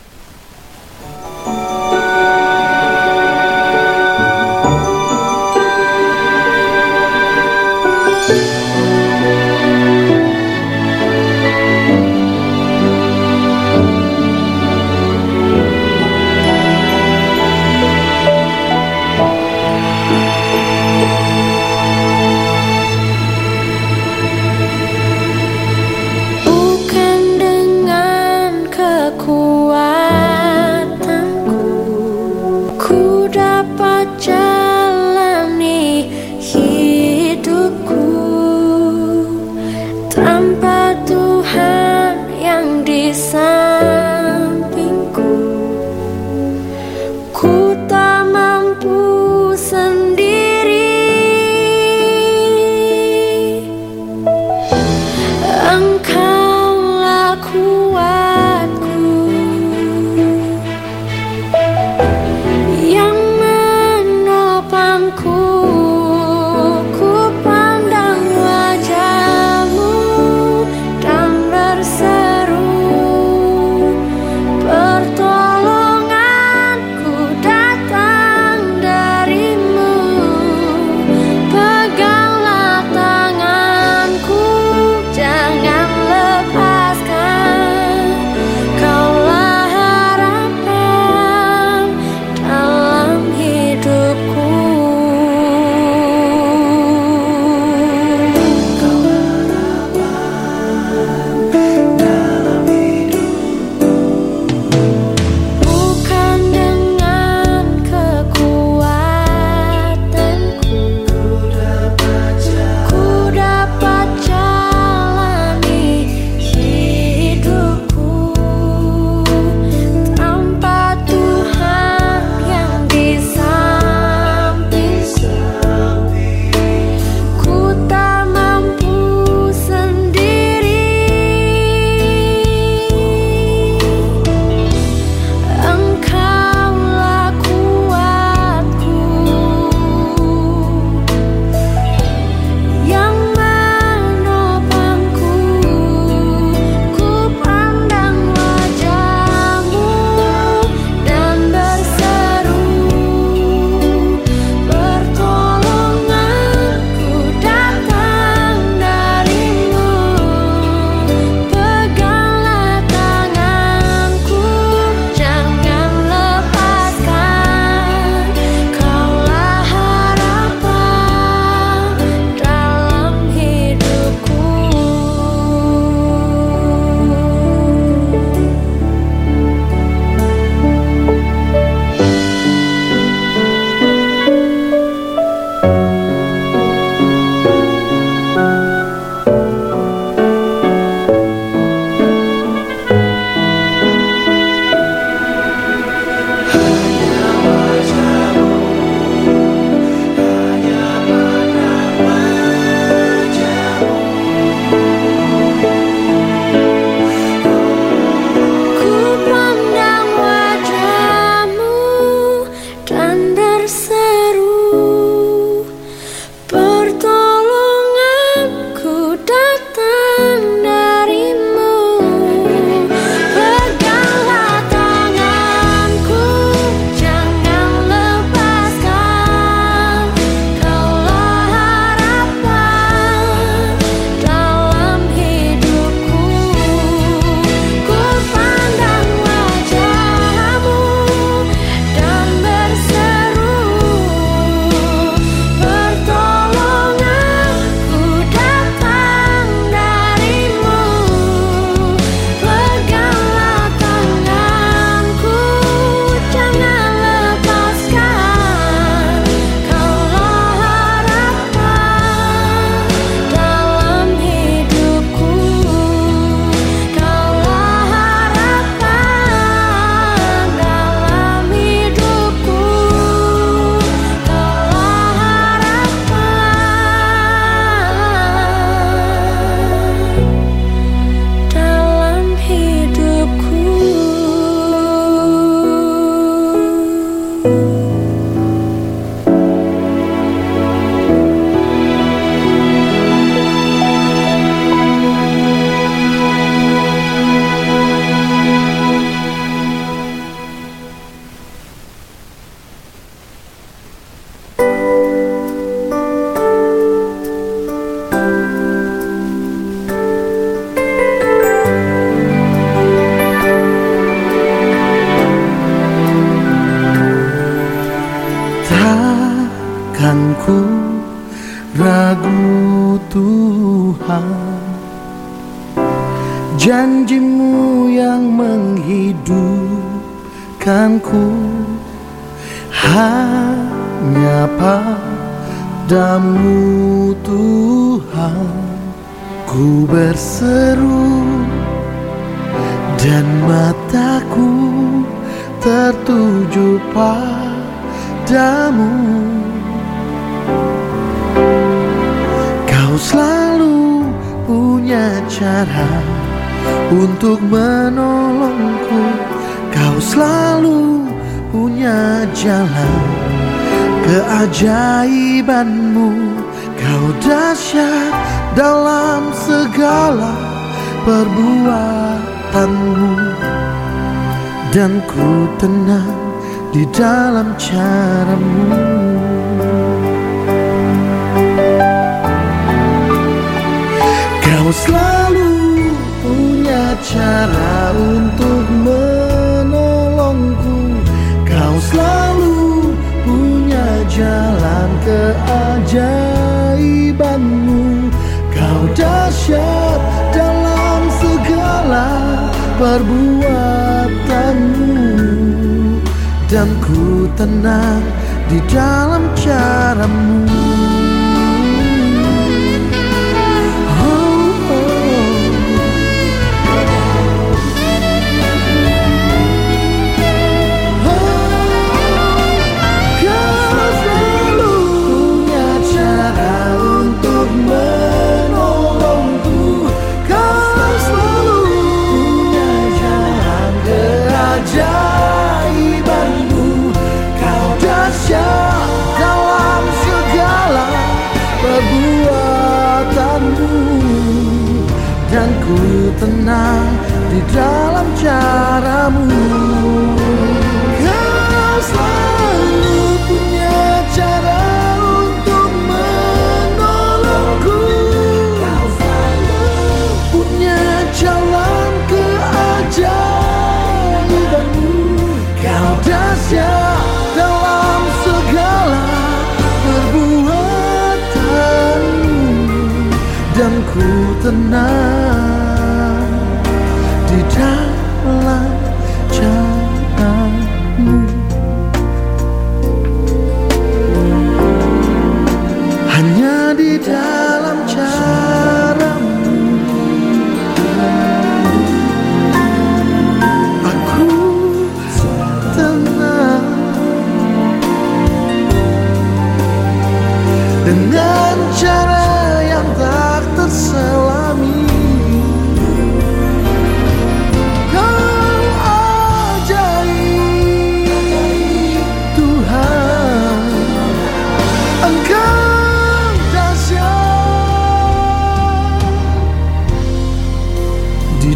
Keajaibanmu Kau dahsyat dalam segala perbuatanmu. Dan ku tenang di dalam caramu. Kau selalu punya cara untuk jalan keajaibanmu. Kau dahsyat dalam segala perbuatanmu. Dan ku tenang di dalam caramu ku tenang di dalam caramu. Kau selalu punya cara untuk menolongku. Kau selalu punya jalan keajaibanmu Kau dahsyat dalam segala perbuatanmu. Dan ku tenang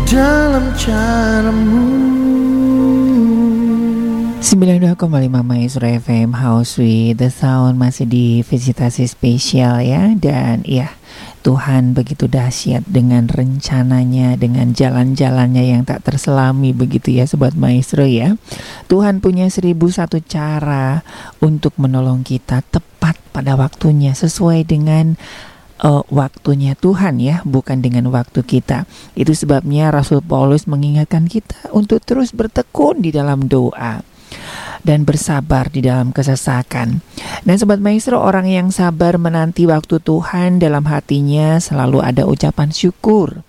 dalam caramu. 92,5 Maestro FM House with the Sound. Masih di visitasi spesial ya. Dan ya Tuhan begitu dahsyat dengan rencananya dengan jalan-jalannya yang tak terselami begitu ya Sobat Maestro ya. Tuhan punya seribu satu cara untuk menolong kita tepat pada waktunya sesuai dengan uh, waktunya Tuhan ya, bukan dengan waktu kita. Itu sebabnya Rasul Paulus mengingatkan kita untuk terus bertekun di dalam doa dan bersabar di dalam kesesakan. Dan sobat maestro, orang yang sabar menanti waktu Tuhan dalam hatinya selalu ada ucapan syukur.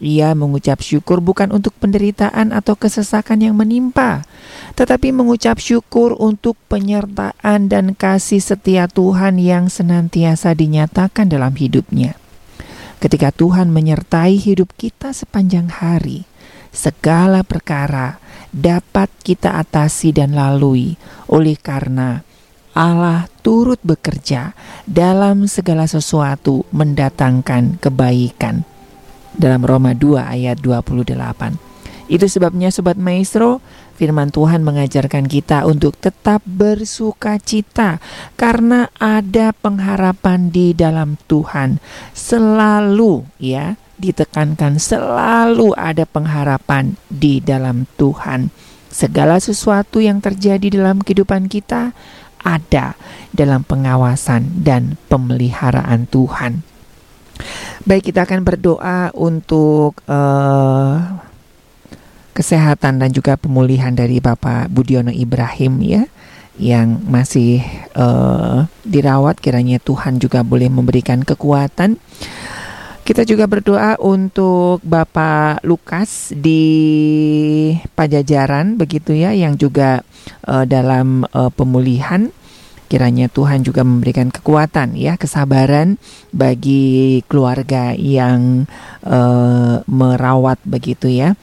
Ia mengucap syukur bukan untuk penderitaan atau kesesakan yang menimpa, tetapi mengucap syukur untuk penyertaan dan kasih setia Tuhan yang senantiasa dinyatakan dalam hidupnya. Ketika Tuhan menyertai hidup kita sepanjang hari, segala perkara dapat kita atasi dan lalui oleh karena Allah turut bekerja dalam segala sesuatu mendatangkan kebaikan. Dalam Roma 2 ayat 28. Itu sebabnya Sobat Maestro, firman Tuhan mengajarkan kita untuk tetap bersuka cita karena ada pengharapan di dalam Tuhan. Selalu ya, ditekankan selalu ada pengharapan di dalam Tuhan. Segala sesuatu yang terjadi dalam kehidupan kita ada dalam pengawasan dan pemeliharaan Tuhan. Baik, kita akan berdoa untuk uh, kesehatan dan juga pemulihan dari Bapak Budiono Ibrahim ya yang masih uh, dirawat kiranya Tuhan juga boleh memberikan kekuatan. Kita juga berdoa untuk Bapak Lukas di Pajajaran begitu ya yang juga uh, dalam uh, pemulihan kiranya Tuhan juga memberikan kekuatan ya kesabaran bagi keluarga yang uh, merawat begitu ya.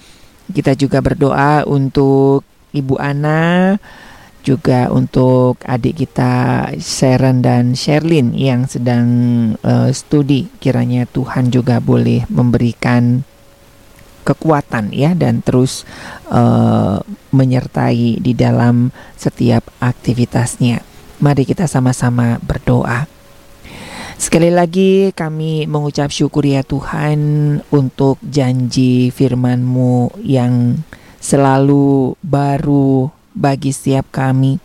Kita juga berdoa untuk Ibu Ana juga untuk adik kita Sharon dan Sherlyn yang sedang uh, studi kiranya Tuhan juga boleh memberikan kekuatan ya dan terus uh, menyertai di dalam setiap aktivitasnya. Mari kita sama-sama berdoa. Sekali lagi kami mengucap syukur ya Tuhan untuk janji firman-Mu yang selalu baru bagi setiap kami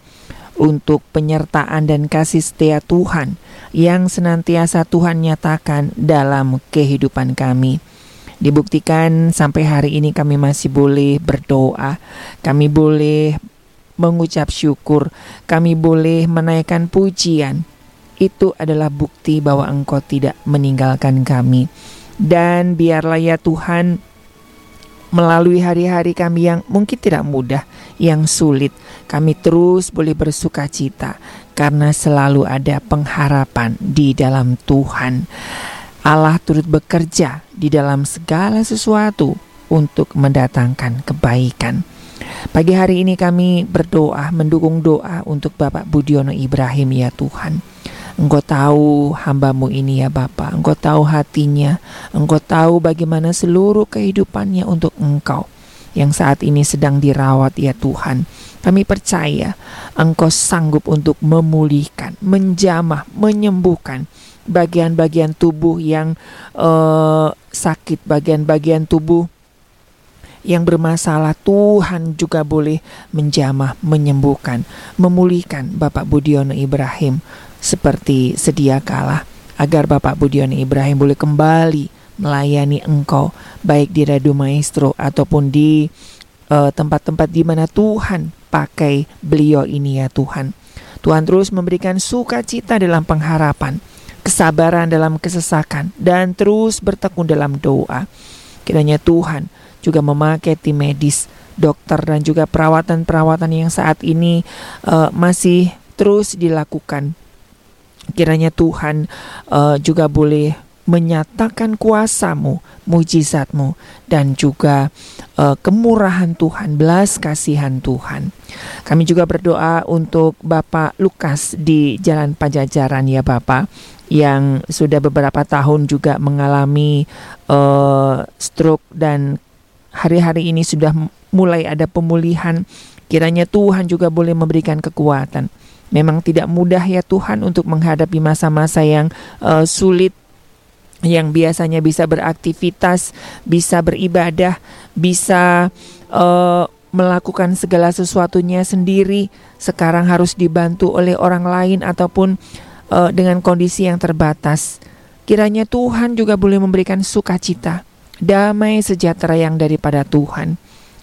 untuk penyertaan dan kasih setia Tuhan yang senantiasa Tuhan nyatakan dalam kehidupan kami. Dibuktikan sampai hari ini kami masih boleh berdoa, kami boleh mengucap syukur, kami boleh menaikkan pujian. Itu adalah bukti bahwa Engkau tidak meninggalkan kami. Dan biarlah ya Tuhan melalui hari-hari kami yang mungkin tidak mudah, yang sulit, kami terus boleh bersuka cita karena selalu ada pengharapan di dalam Tuhan. Allah turut bekerja di dalam segala sesuatu untuk mendatangkan kebaikan. Pagi hari ini kami berdoa, mendukung doa untuk Bapak Budiono Ibrahim ya Tuhan. Engkau tahu hambamu ini ya Bapa. Engkau tahu hatinya. Engkau tahu bagaimana seluruh kehidupannya untuk engkau. Yang saat ini sedang dirawat ya Tuhan. Kami percaya Engkau sanggup untuk memulihkan, menjamah, menyembuhkan bagian-bagian tubuh yang uh, sakit, bagian-bagian tubuh yang bermasalah Tuhan juga boleh menjamah, menyembuhkan, memulihkan Bapak Budiono Ibrahim seperti sedia kala agar Bapak Budiono Ibrahim boleh kembali melayani engkau baik di Radio Maestro ataupun di eh, tempat-tempat uh, di mana Tuhan pakai beliau ini ya Tuhan. Tuhan terus memberikan sukacita dalam pengharapan, kesabaran dalam kesesakan, dan terus bertekun dalam doa. Kiranya Tuhan juga memakai tim medis, dokter, dan juga perawatan-perawatan yang saat ini uh, masih terus dilakukan Kiranya Tuhan uh, juga boleh menyatakan kuasamu, mujizatmu, dan juga uh, kemurahan Tuhan, belas kasihan Tuhan. Kami juga berdoa untuk Bapak Lukas di Jalan Pajajaran ya Bapak, yang sudah beberapa tahun juga mengalami uh, stroke dan hari-hari ini sudah mulai ada pemulihan. Kiranya Tuhan juga boleh memberikan kekuatan Memang tidak mudah ya Tuhan untuk menghadapi masa-masa yang uh, sulit yang biasanya bisa beraktivitas, bisa beribadah, bisa uh, melakukan segala sesuatunya sendiri, sekarang harus dibantu oleh orang lain ataupun uh, dengan kondisi yang terbatas. Kiranya Tuhan juga boleh memberikan sukacita, damai sejahtera yang daripada Tuhan,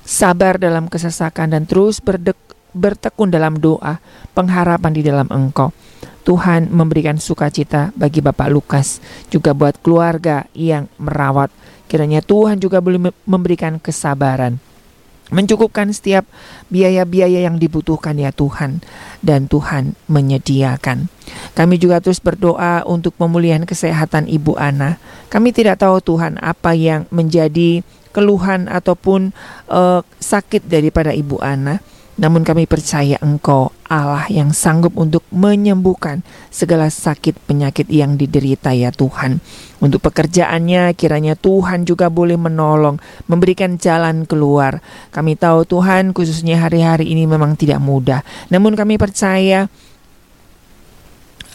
sabar dalam kesesakan dan terus berdek bertekun dalam doa, pengharapan di dalam Engkau. Tuhan memberikan sukacita bagi Bapak Lukas, juga buat keluarga yang merawat. Kiranya Tuhan juga boleh memberikan kesabaran, mencukupkan setiap biaya-biaya yang dibutuhkan ya Tuhan, dan Tuhan menyediakan. Kami juga terus berdoa untuk pemulihan kesehatan Ibu Ana. Kami tidak tahu Tuhan apa yang menjadi keluhan ataupun uh, sakit daripada Ibu Ana. Namun kami percaya Engkau Allah yang sanggup untuk menyembuhkan segala sakit penyakit yang diderita ya Tuhan. Untuk pekerjaannya kiranya Tuhan juga boleh menolong, memberikan jalan keluar. Kami tahu Tuhan khususnya hari-hari ini memang tidak mudah. Namun kami percaya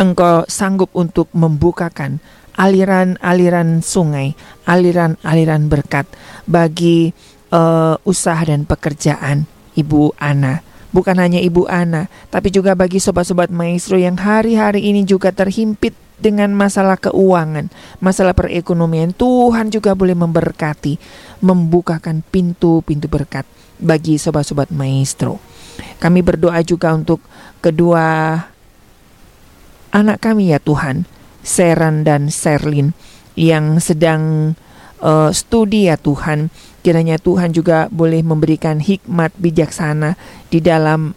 Engkau sanggup untuk membukakan aliran-aliran sungai, aliran-aliran berkat bagi uh, usaha dan pekerjaan Ibu Ana. Bukan hanya Ibu Ana, tapi juga bagi sobat-sobat maestro yang hari-hari ini juga terhimpit dengan masalah keuangan, masalah perekonomian. Tuhan juga boleh memberkati, membukakan pintu-pintu berkat bagi sobat-sobat maestro. Kami berdoa juga untuk kedua anak kami ya Tuhan, Seran dan Serlin yang sedang uh, studi ya Tuhan. Kiranya Tuhan juga boleh memberikan hikmat bijaksana di dalam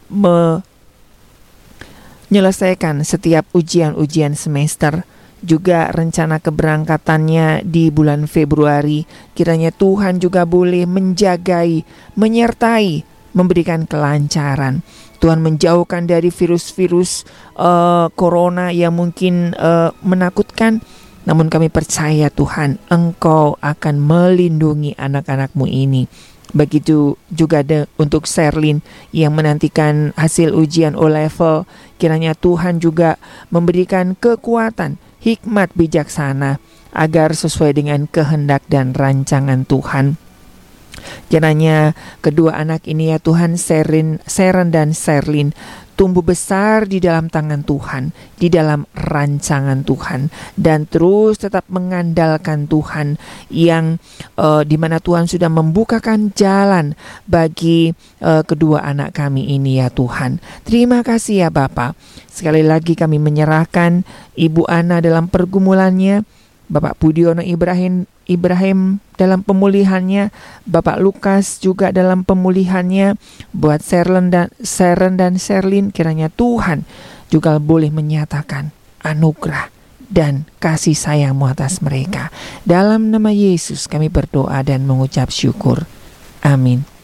menyelesaikan setiap ujian-ujian semester juga rencana keberangkatannya di bulan Februari. Kiranya Tuhan juga boleh menjagai, menyertai, memberikan kelancaran. Tuhan menjauhkan dari virus-virus uh, corona yang mungkin uh, menakutkan. Namun kami percaya Tuhan, Engkau akan melindungi anak-anakmu ini. Begitu juga de, untuk Serlin yang menantikan hasil ujian O-level. Kiranya Tuhan juga memberikan kekuatan, hikmat bijaksana agar sesuai dengan kehendak dan rancangan Tuhan. Kiranya kedua anak ini ya Tuhan Serin, Seren dan Serlin tumbuh besar di dalam tangan Tuhan, di dalam rancangan Tuhan, dan terus tetap mengandalkan Tuhan yang uh, di mana Tuhan sudah membukakan jalan bagi uh, kedua anak kami ini ya Tuhan. Terima kasih ya Bapak. Sekali lagi kami menyerahkan Ibu Ana dalam pergumulannya, Bapak Budiono Ibrahim Ibrahim dalam pemulihannya, Bapak Lukas juga dalam pemulihannya, buat Serlen dan Seren dan Serlin kiranya Tuhan juga boleh menyatakan anugerah dan kasih sayangmu atas mereka. Dalam nama Yesus kami berdoa dan mengucap syukur. Amin.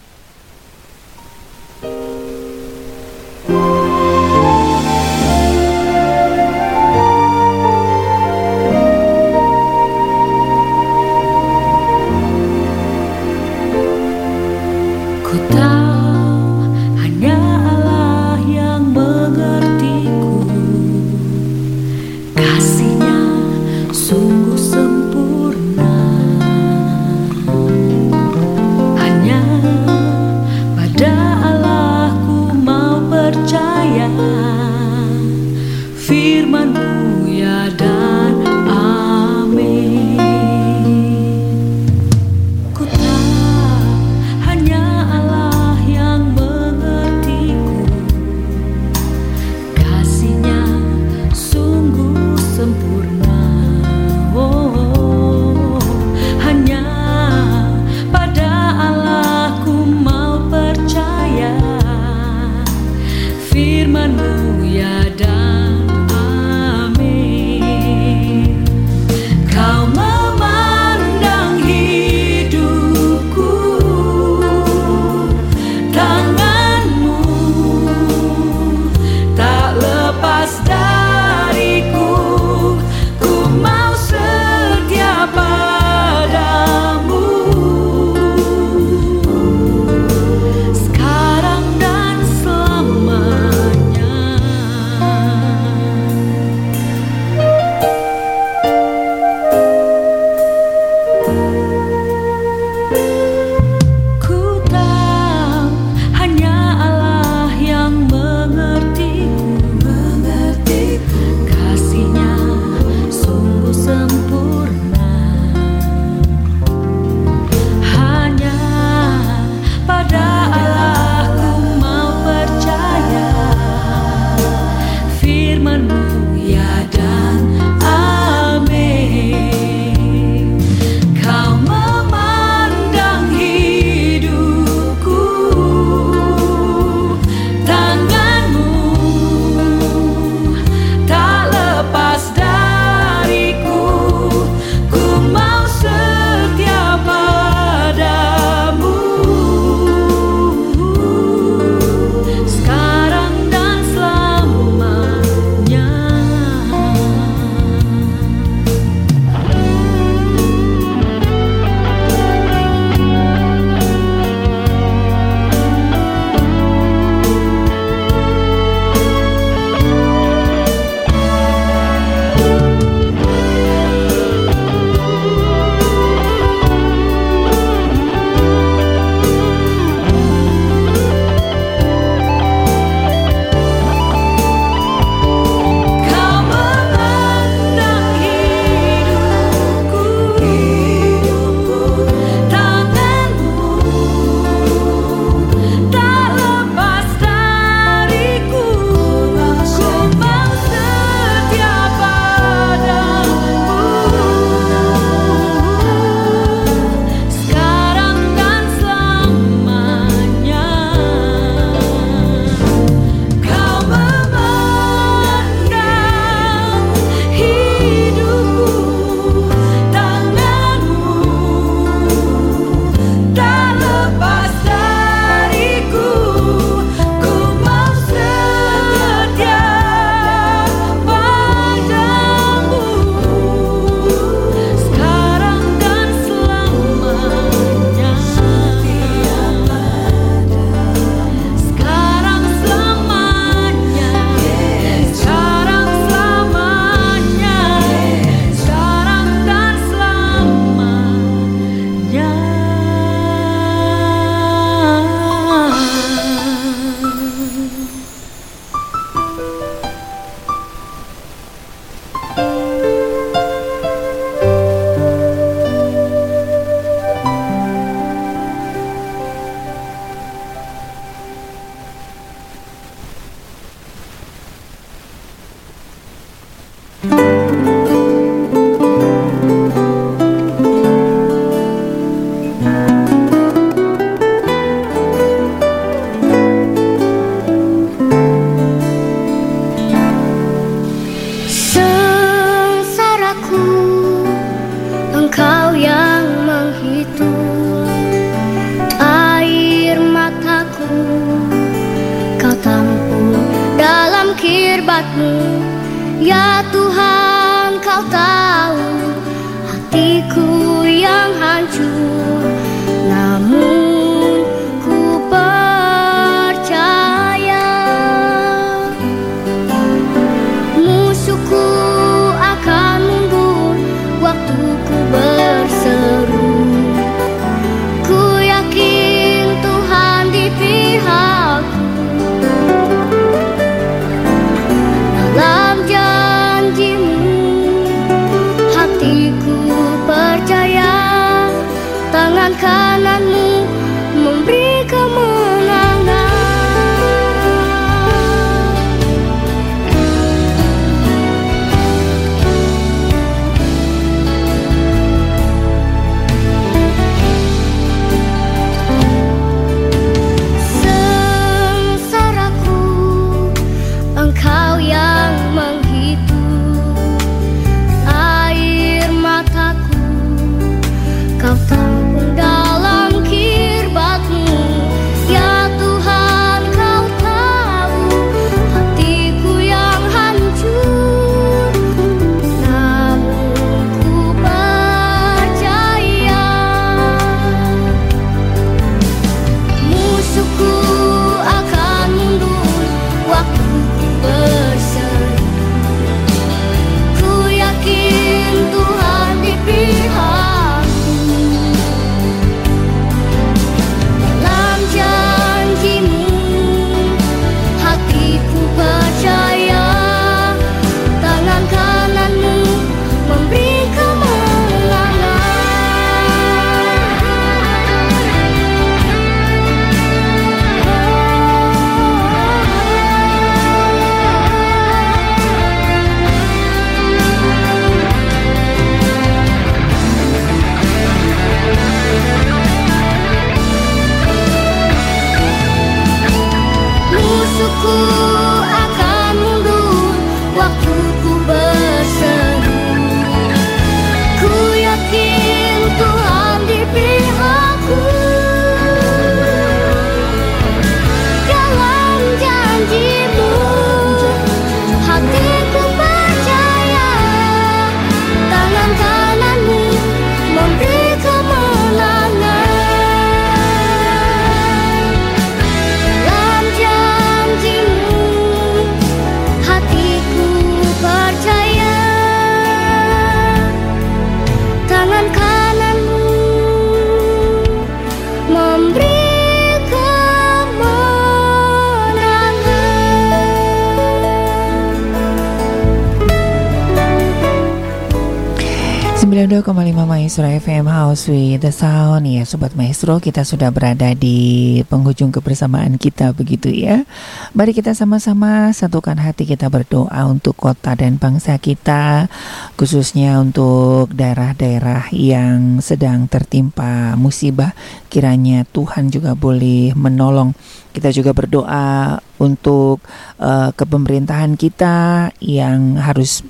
Maestro FM House with the Sound. Ya Sobat Maestro kita sudah berada di penghujung kebersamaan kita begitu ya. Mari kita sama-sama satukan hati kita berdoa untuk kota dan bangsa kita Khususnya untuk daerah-daerah yang sedang tertimpa musibah. Kiranya Tuhan juga boleh menolong. Kita juga berdoa untuk uh, kepemerintahan kita yang harus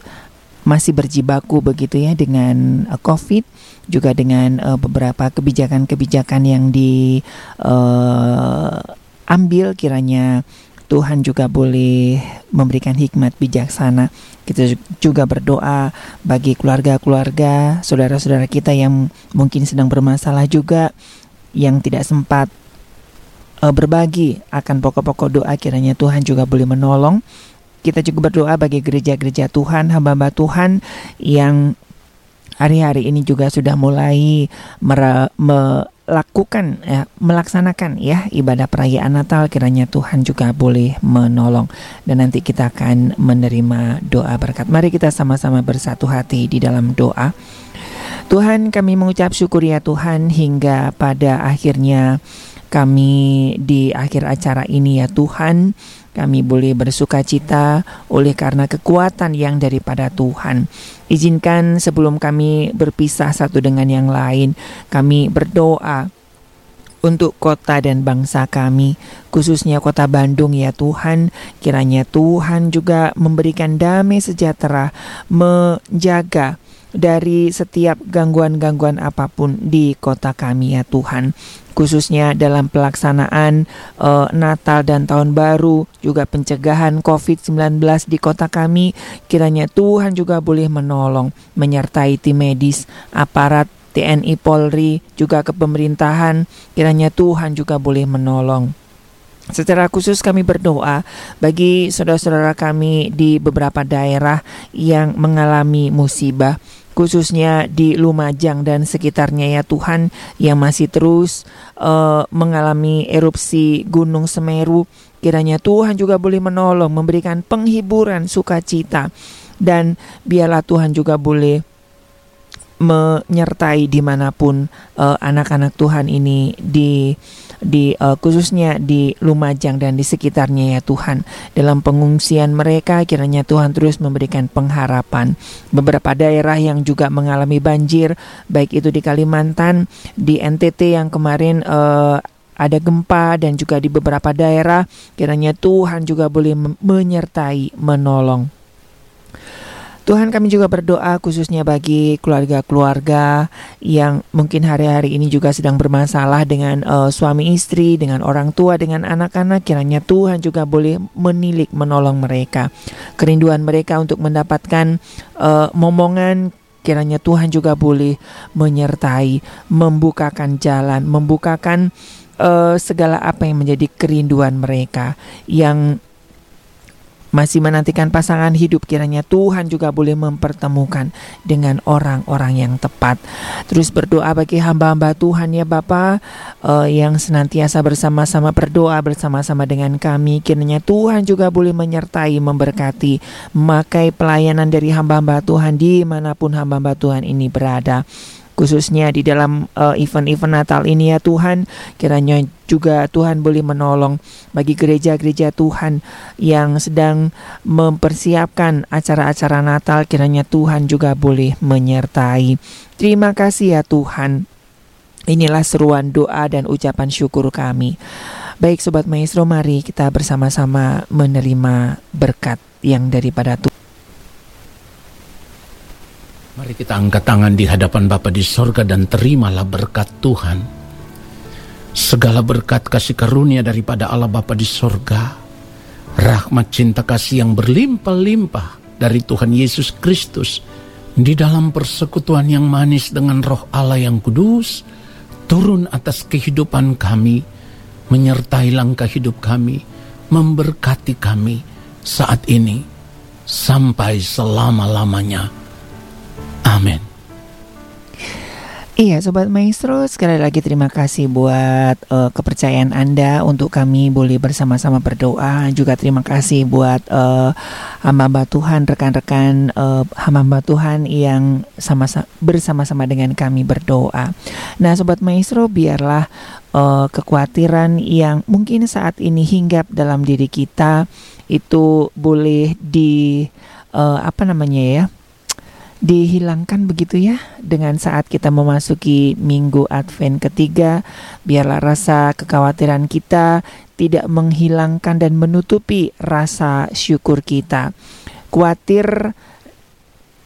masih berjibaku begitu ya dengan uh, COVID juga dengan uh, beberapa kebijakan-kebijakan yang diambil uh, kiranya Tuhan juga boleh memberikan hikmat bijaksana. Kita juga berdoa bagi keluarga-keluarga, saudara-saudara kita yang mungkin sedang bermasalah juga yang tidak sempat uh, berbagi akan pokok-pokok doa. Kiranya Tuhan juga boleh menolong. Kita juga berdoa bagi gereja-gereja Tuhan, hamba-hamba Tuhan yang hari-hari ini juga sudah mulai melakukan ya, melaksanakan ya ibadah perayaan Natal kiranya Tuhan juga boleh menolong dan nanti kita akan menerima doa berkat. Mari kita sama-sama bersatu hati di dalam doa. Tuhan kami mengucap syukur ya Tuhan hingga pada akhirnya kami di akhir acara ini ya Tuhan kami boleh bersuka cita oleh karena kekuatan yang daripada Tuhan. Izinkan sebelum kami berpisah satu dengan yang lain, kami berdoa untuk kota dan bangsa kami, khususnya kota Bandung ya Tuhan. Kiranya Tuhan juga memberikan damai sejahtera, menjaga dari setiap gangguan-gangguan apa pun di kota kami ya Tuhan khususnya dalam pelaksanaan uh, Natal dan Tahun Baru, juga pencegahan COVID-19 di kota kami, kiranya Tuhan juga boleh menolong, menyertai tim medis, aparat TNI Polri, juga kepemerintahan, kiranya Tuhan juga boleh menolong. Secara khusus kami berdoa bagi saudara-saudara kami di beberapa daerah yang mengalami musibah khususnya di Lumajang dan sekitarnya ya Tuhan yang masih terus uh, mengalami erupsi Gunung Semeru. Kiranya Tuhan juga boleh menolong memberikan penghiburan sukacita dan biarlah Tuhan juga boleh menyertai di mana pun uh, anak-anak Tuhan ini di di uh, khususnya di Lumajang dan di sekitarnya ya Tuhan. Dalam pengungsian mereka kiranya Tuhan terus memberikan pengharapan. Beberapa daerah yang juga mengalami banjir baik itu di Kalimantan, di NTT yang kemarin uh, ada gempa dan juga di beberapa daerah kiranya Tuhan juga boleh menyertai menolong. Tuhan kami juga berdoa khususnya bagi keluarga-keluarga yang mungkin hari-hari ini juga sedang bermasalah dengan uh, suami istri, dengan orang tua, dengan anak-anak. Kiranya Tuhan juga boleh menilik menolong mereka. Kerinduan mereka untuk mendapatkan uh, momongan kiranya Tuhan juga boleh menyertai, membukakan jalan, membukakan uh, segala apa yang menjadi kerinduan mereka yang masih menantikan pasangan hidup kiranya Tuhan juga boleh mempertemukan dengan orang-orang yang tepat. Terus berdoa bagi hamba-hamba Tuhan ya Bapa uh, yang senantiasa bersama-sama berdoa bersama-sama dengan kami. Kiranya Tuhan juga boleh menyertai, memberkati, memakai pelayanan dari hamba-hamba Tuhan di mana pun hamba-hamba Tuhan ini berada khususnya di dalam uh, event-event Natal ini ya Tuhan. Kiranya juga Tuhan boleh menolong bagi gereja-gereja Tuhan yang sedang mempersiapkan acara-acara Natal. Kiranya Tuhan juga boleh menyertai. Terima kasih ya Tuhan. Inilah seruan doa dan ucapan syukur kami. Baik Sobat Maestro mari kita bersama-sama menerima berkat yang daripada Tuhan Mari kita angkat tangan di hadapan Bapa di sorga dan terimalah berkat Tuhan. Segala berkat kasih karunia daripada Allah Bapa di sorga, rahmat cinta kasih yang berlimpah-limpah dari Tuhan Yesus Kristus di dalam persekutuan yang manis dengan roh Allah yang kudus, turun atas kehidupan kami, menyertai langkah hidup kami, memberkati kami saat ini sampai selama-lamanya. Amin. Iya Sobat Maestro sekali lagi terima kasih buat uh, kepercayaan Anda untuk kami boleh bersama-sama berdoa juga terima kasih buat uh, hamba-hamba Tuhan rekan-rekan uh, hamba-hamba Tuhan yang sama bersama-sama dengan kami berdoa. Nah Sobat Maestro biarlah uh, kekhawatiran yang mungkin saat ini hinggap dalam diri kita itu boleh di uh, apa namanya ya dihilangkan begitu ya. Dengan saat kita memasuki minggu Advent ketiga biarlah rasa kekhawatiran kita tidak menghilangkan dan menutupi rasa syukur kita. Khawatir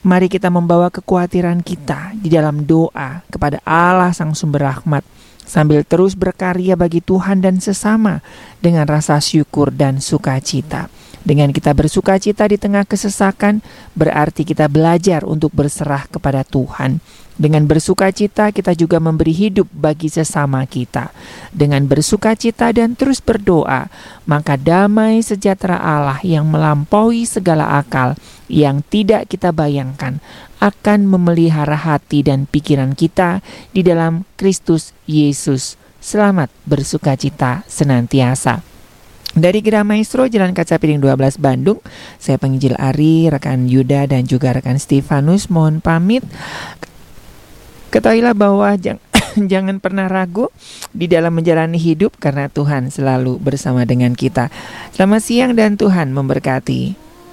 mari kita membawa kekhawatiran kita di dalam doa kepada Allah sang sumber rahmat. Sambil terus berkarya bagi Tuhan dan sesama dengan rasa syukur dan sukacita. Dengan kita bersuka cita di tengah kesesakan, berarti kita belajar untuk berserah kepada Tuhan. Dengan bersuka cita, kita juga memberi hidup bagi sesama kita. Dengan bersuka cita dan terus berdoa, maka damai sejahtera Allah yang melampaui segala akal yang tidak kita bayangkan akan memelihara hati dan pikiran kita di dalam Kristus Yesus. Selamat bersuka cita senantiasa. Dari Gera Maestro Jalan Kaca Piring 12 Bandung, saya penginjil Ari, rekan Yuda dan juga rekan Stefanus mohon pamit. Ketahuilah bahwa jangan, [coughs] jangan pernah ragu di dalam menjalani hidup karena Tuhan selalu bersama dengan kita. Selamat siang dan Tuhan memberkati.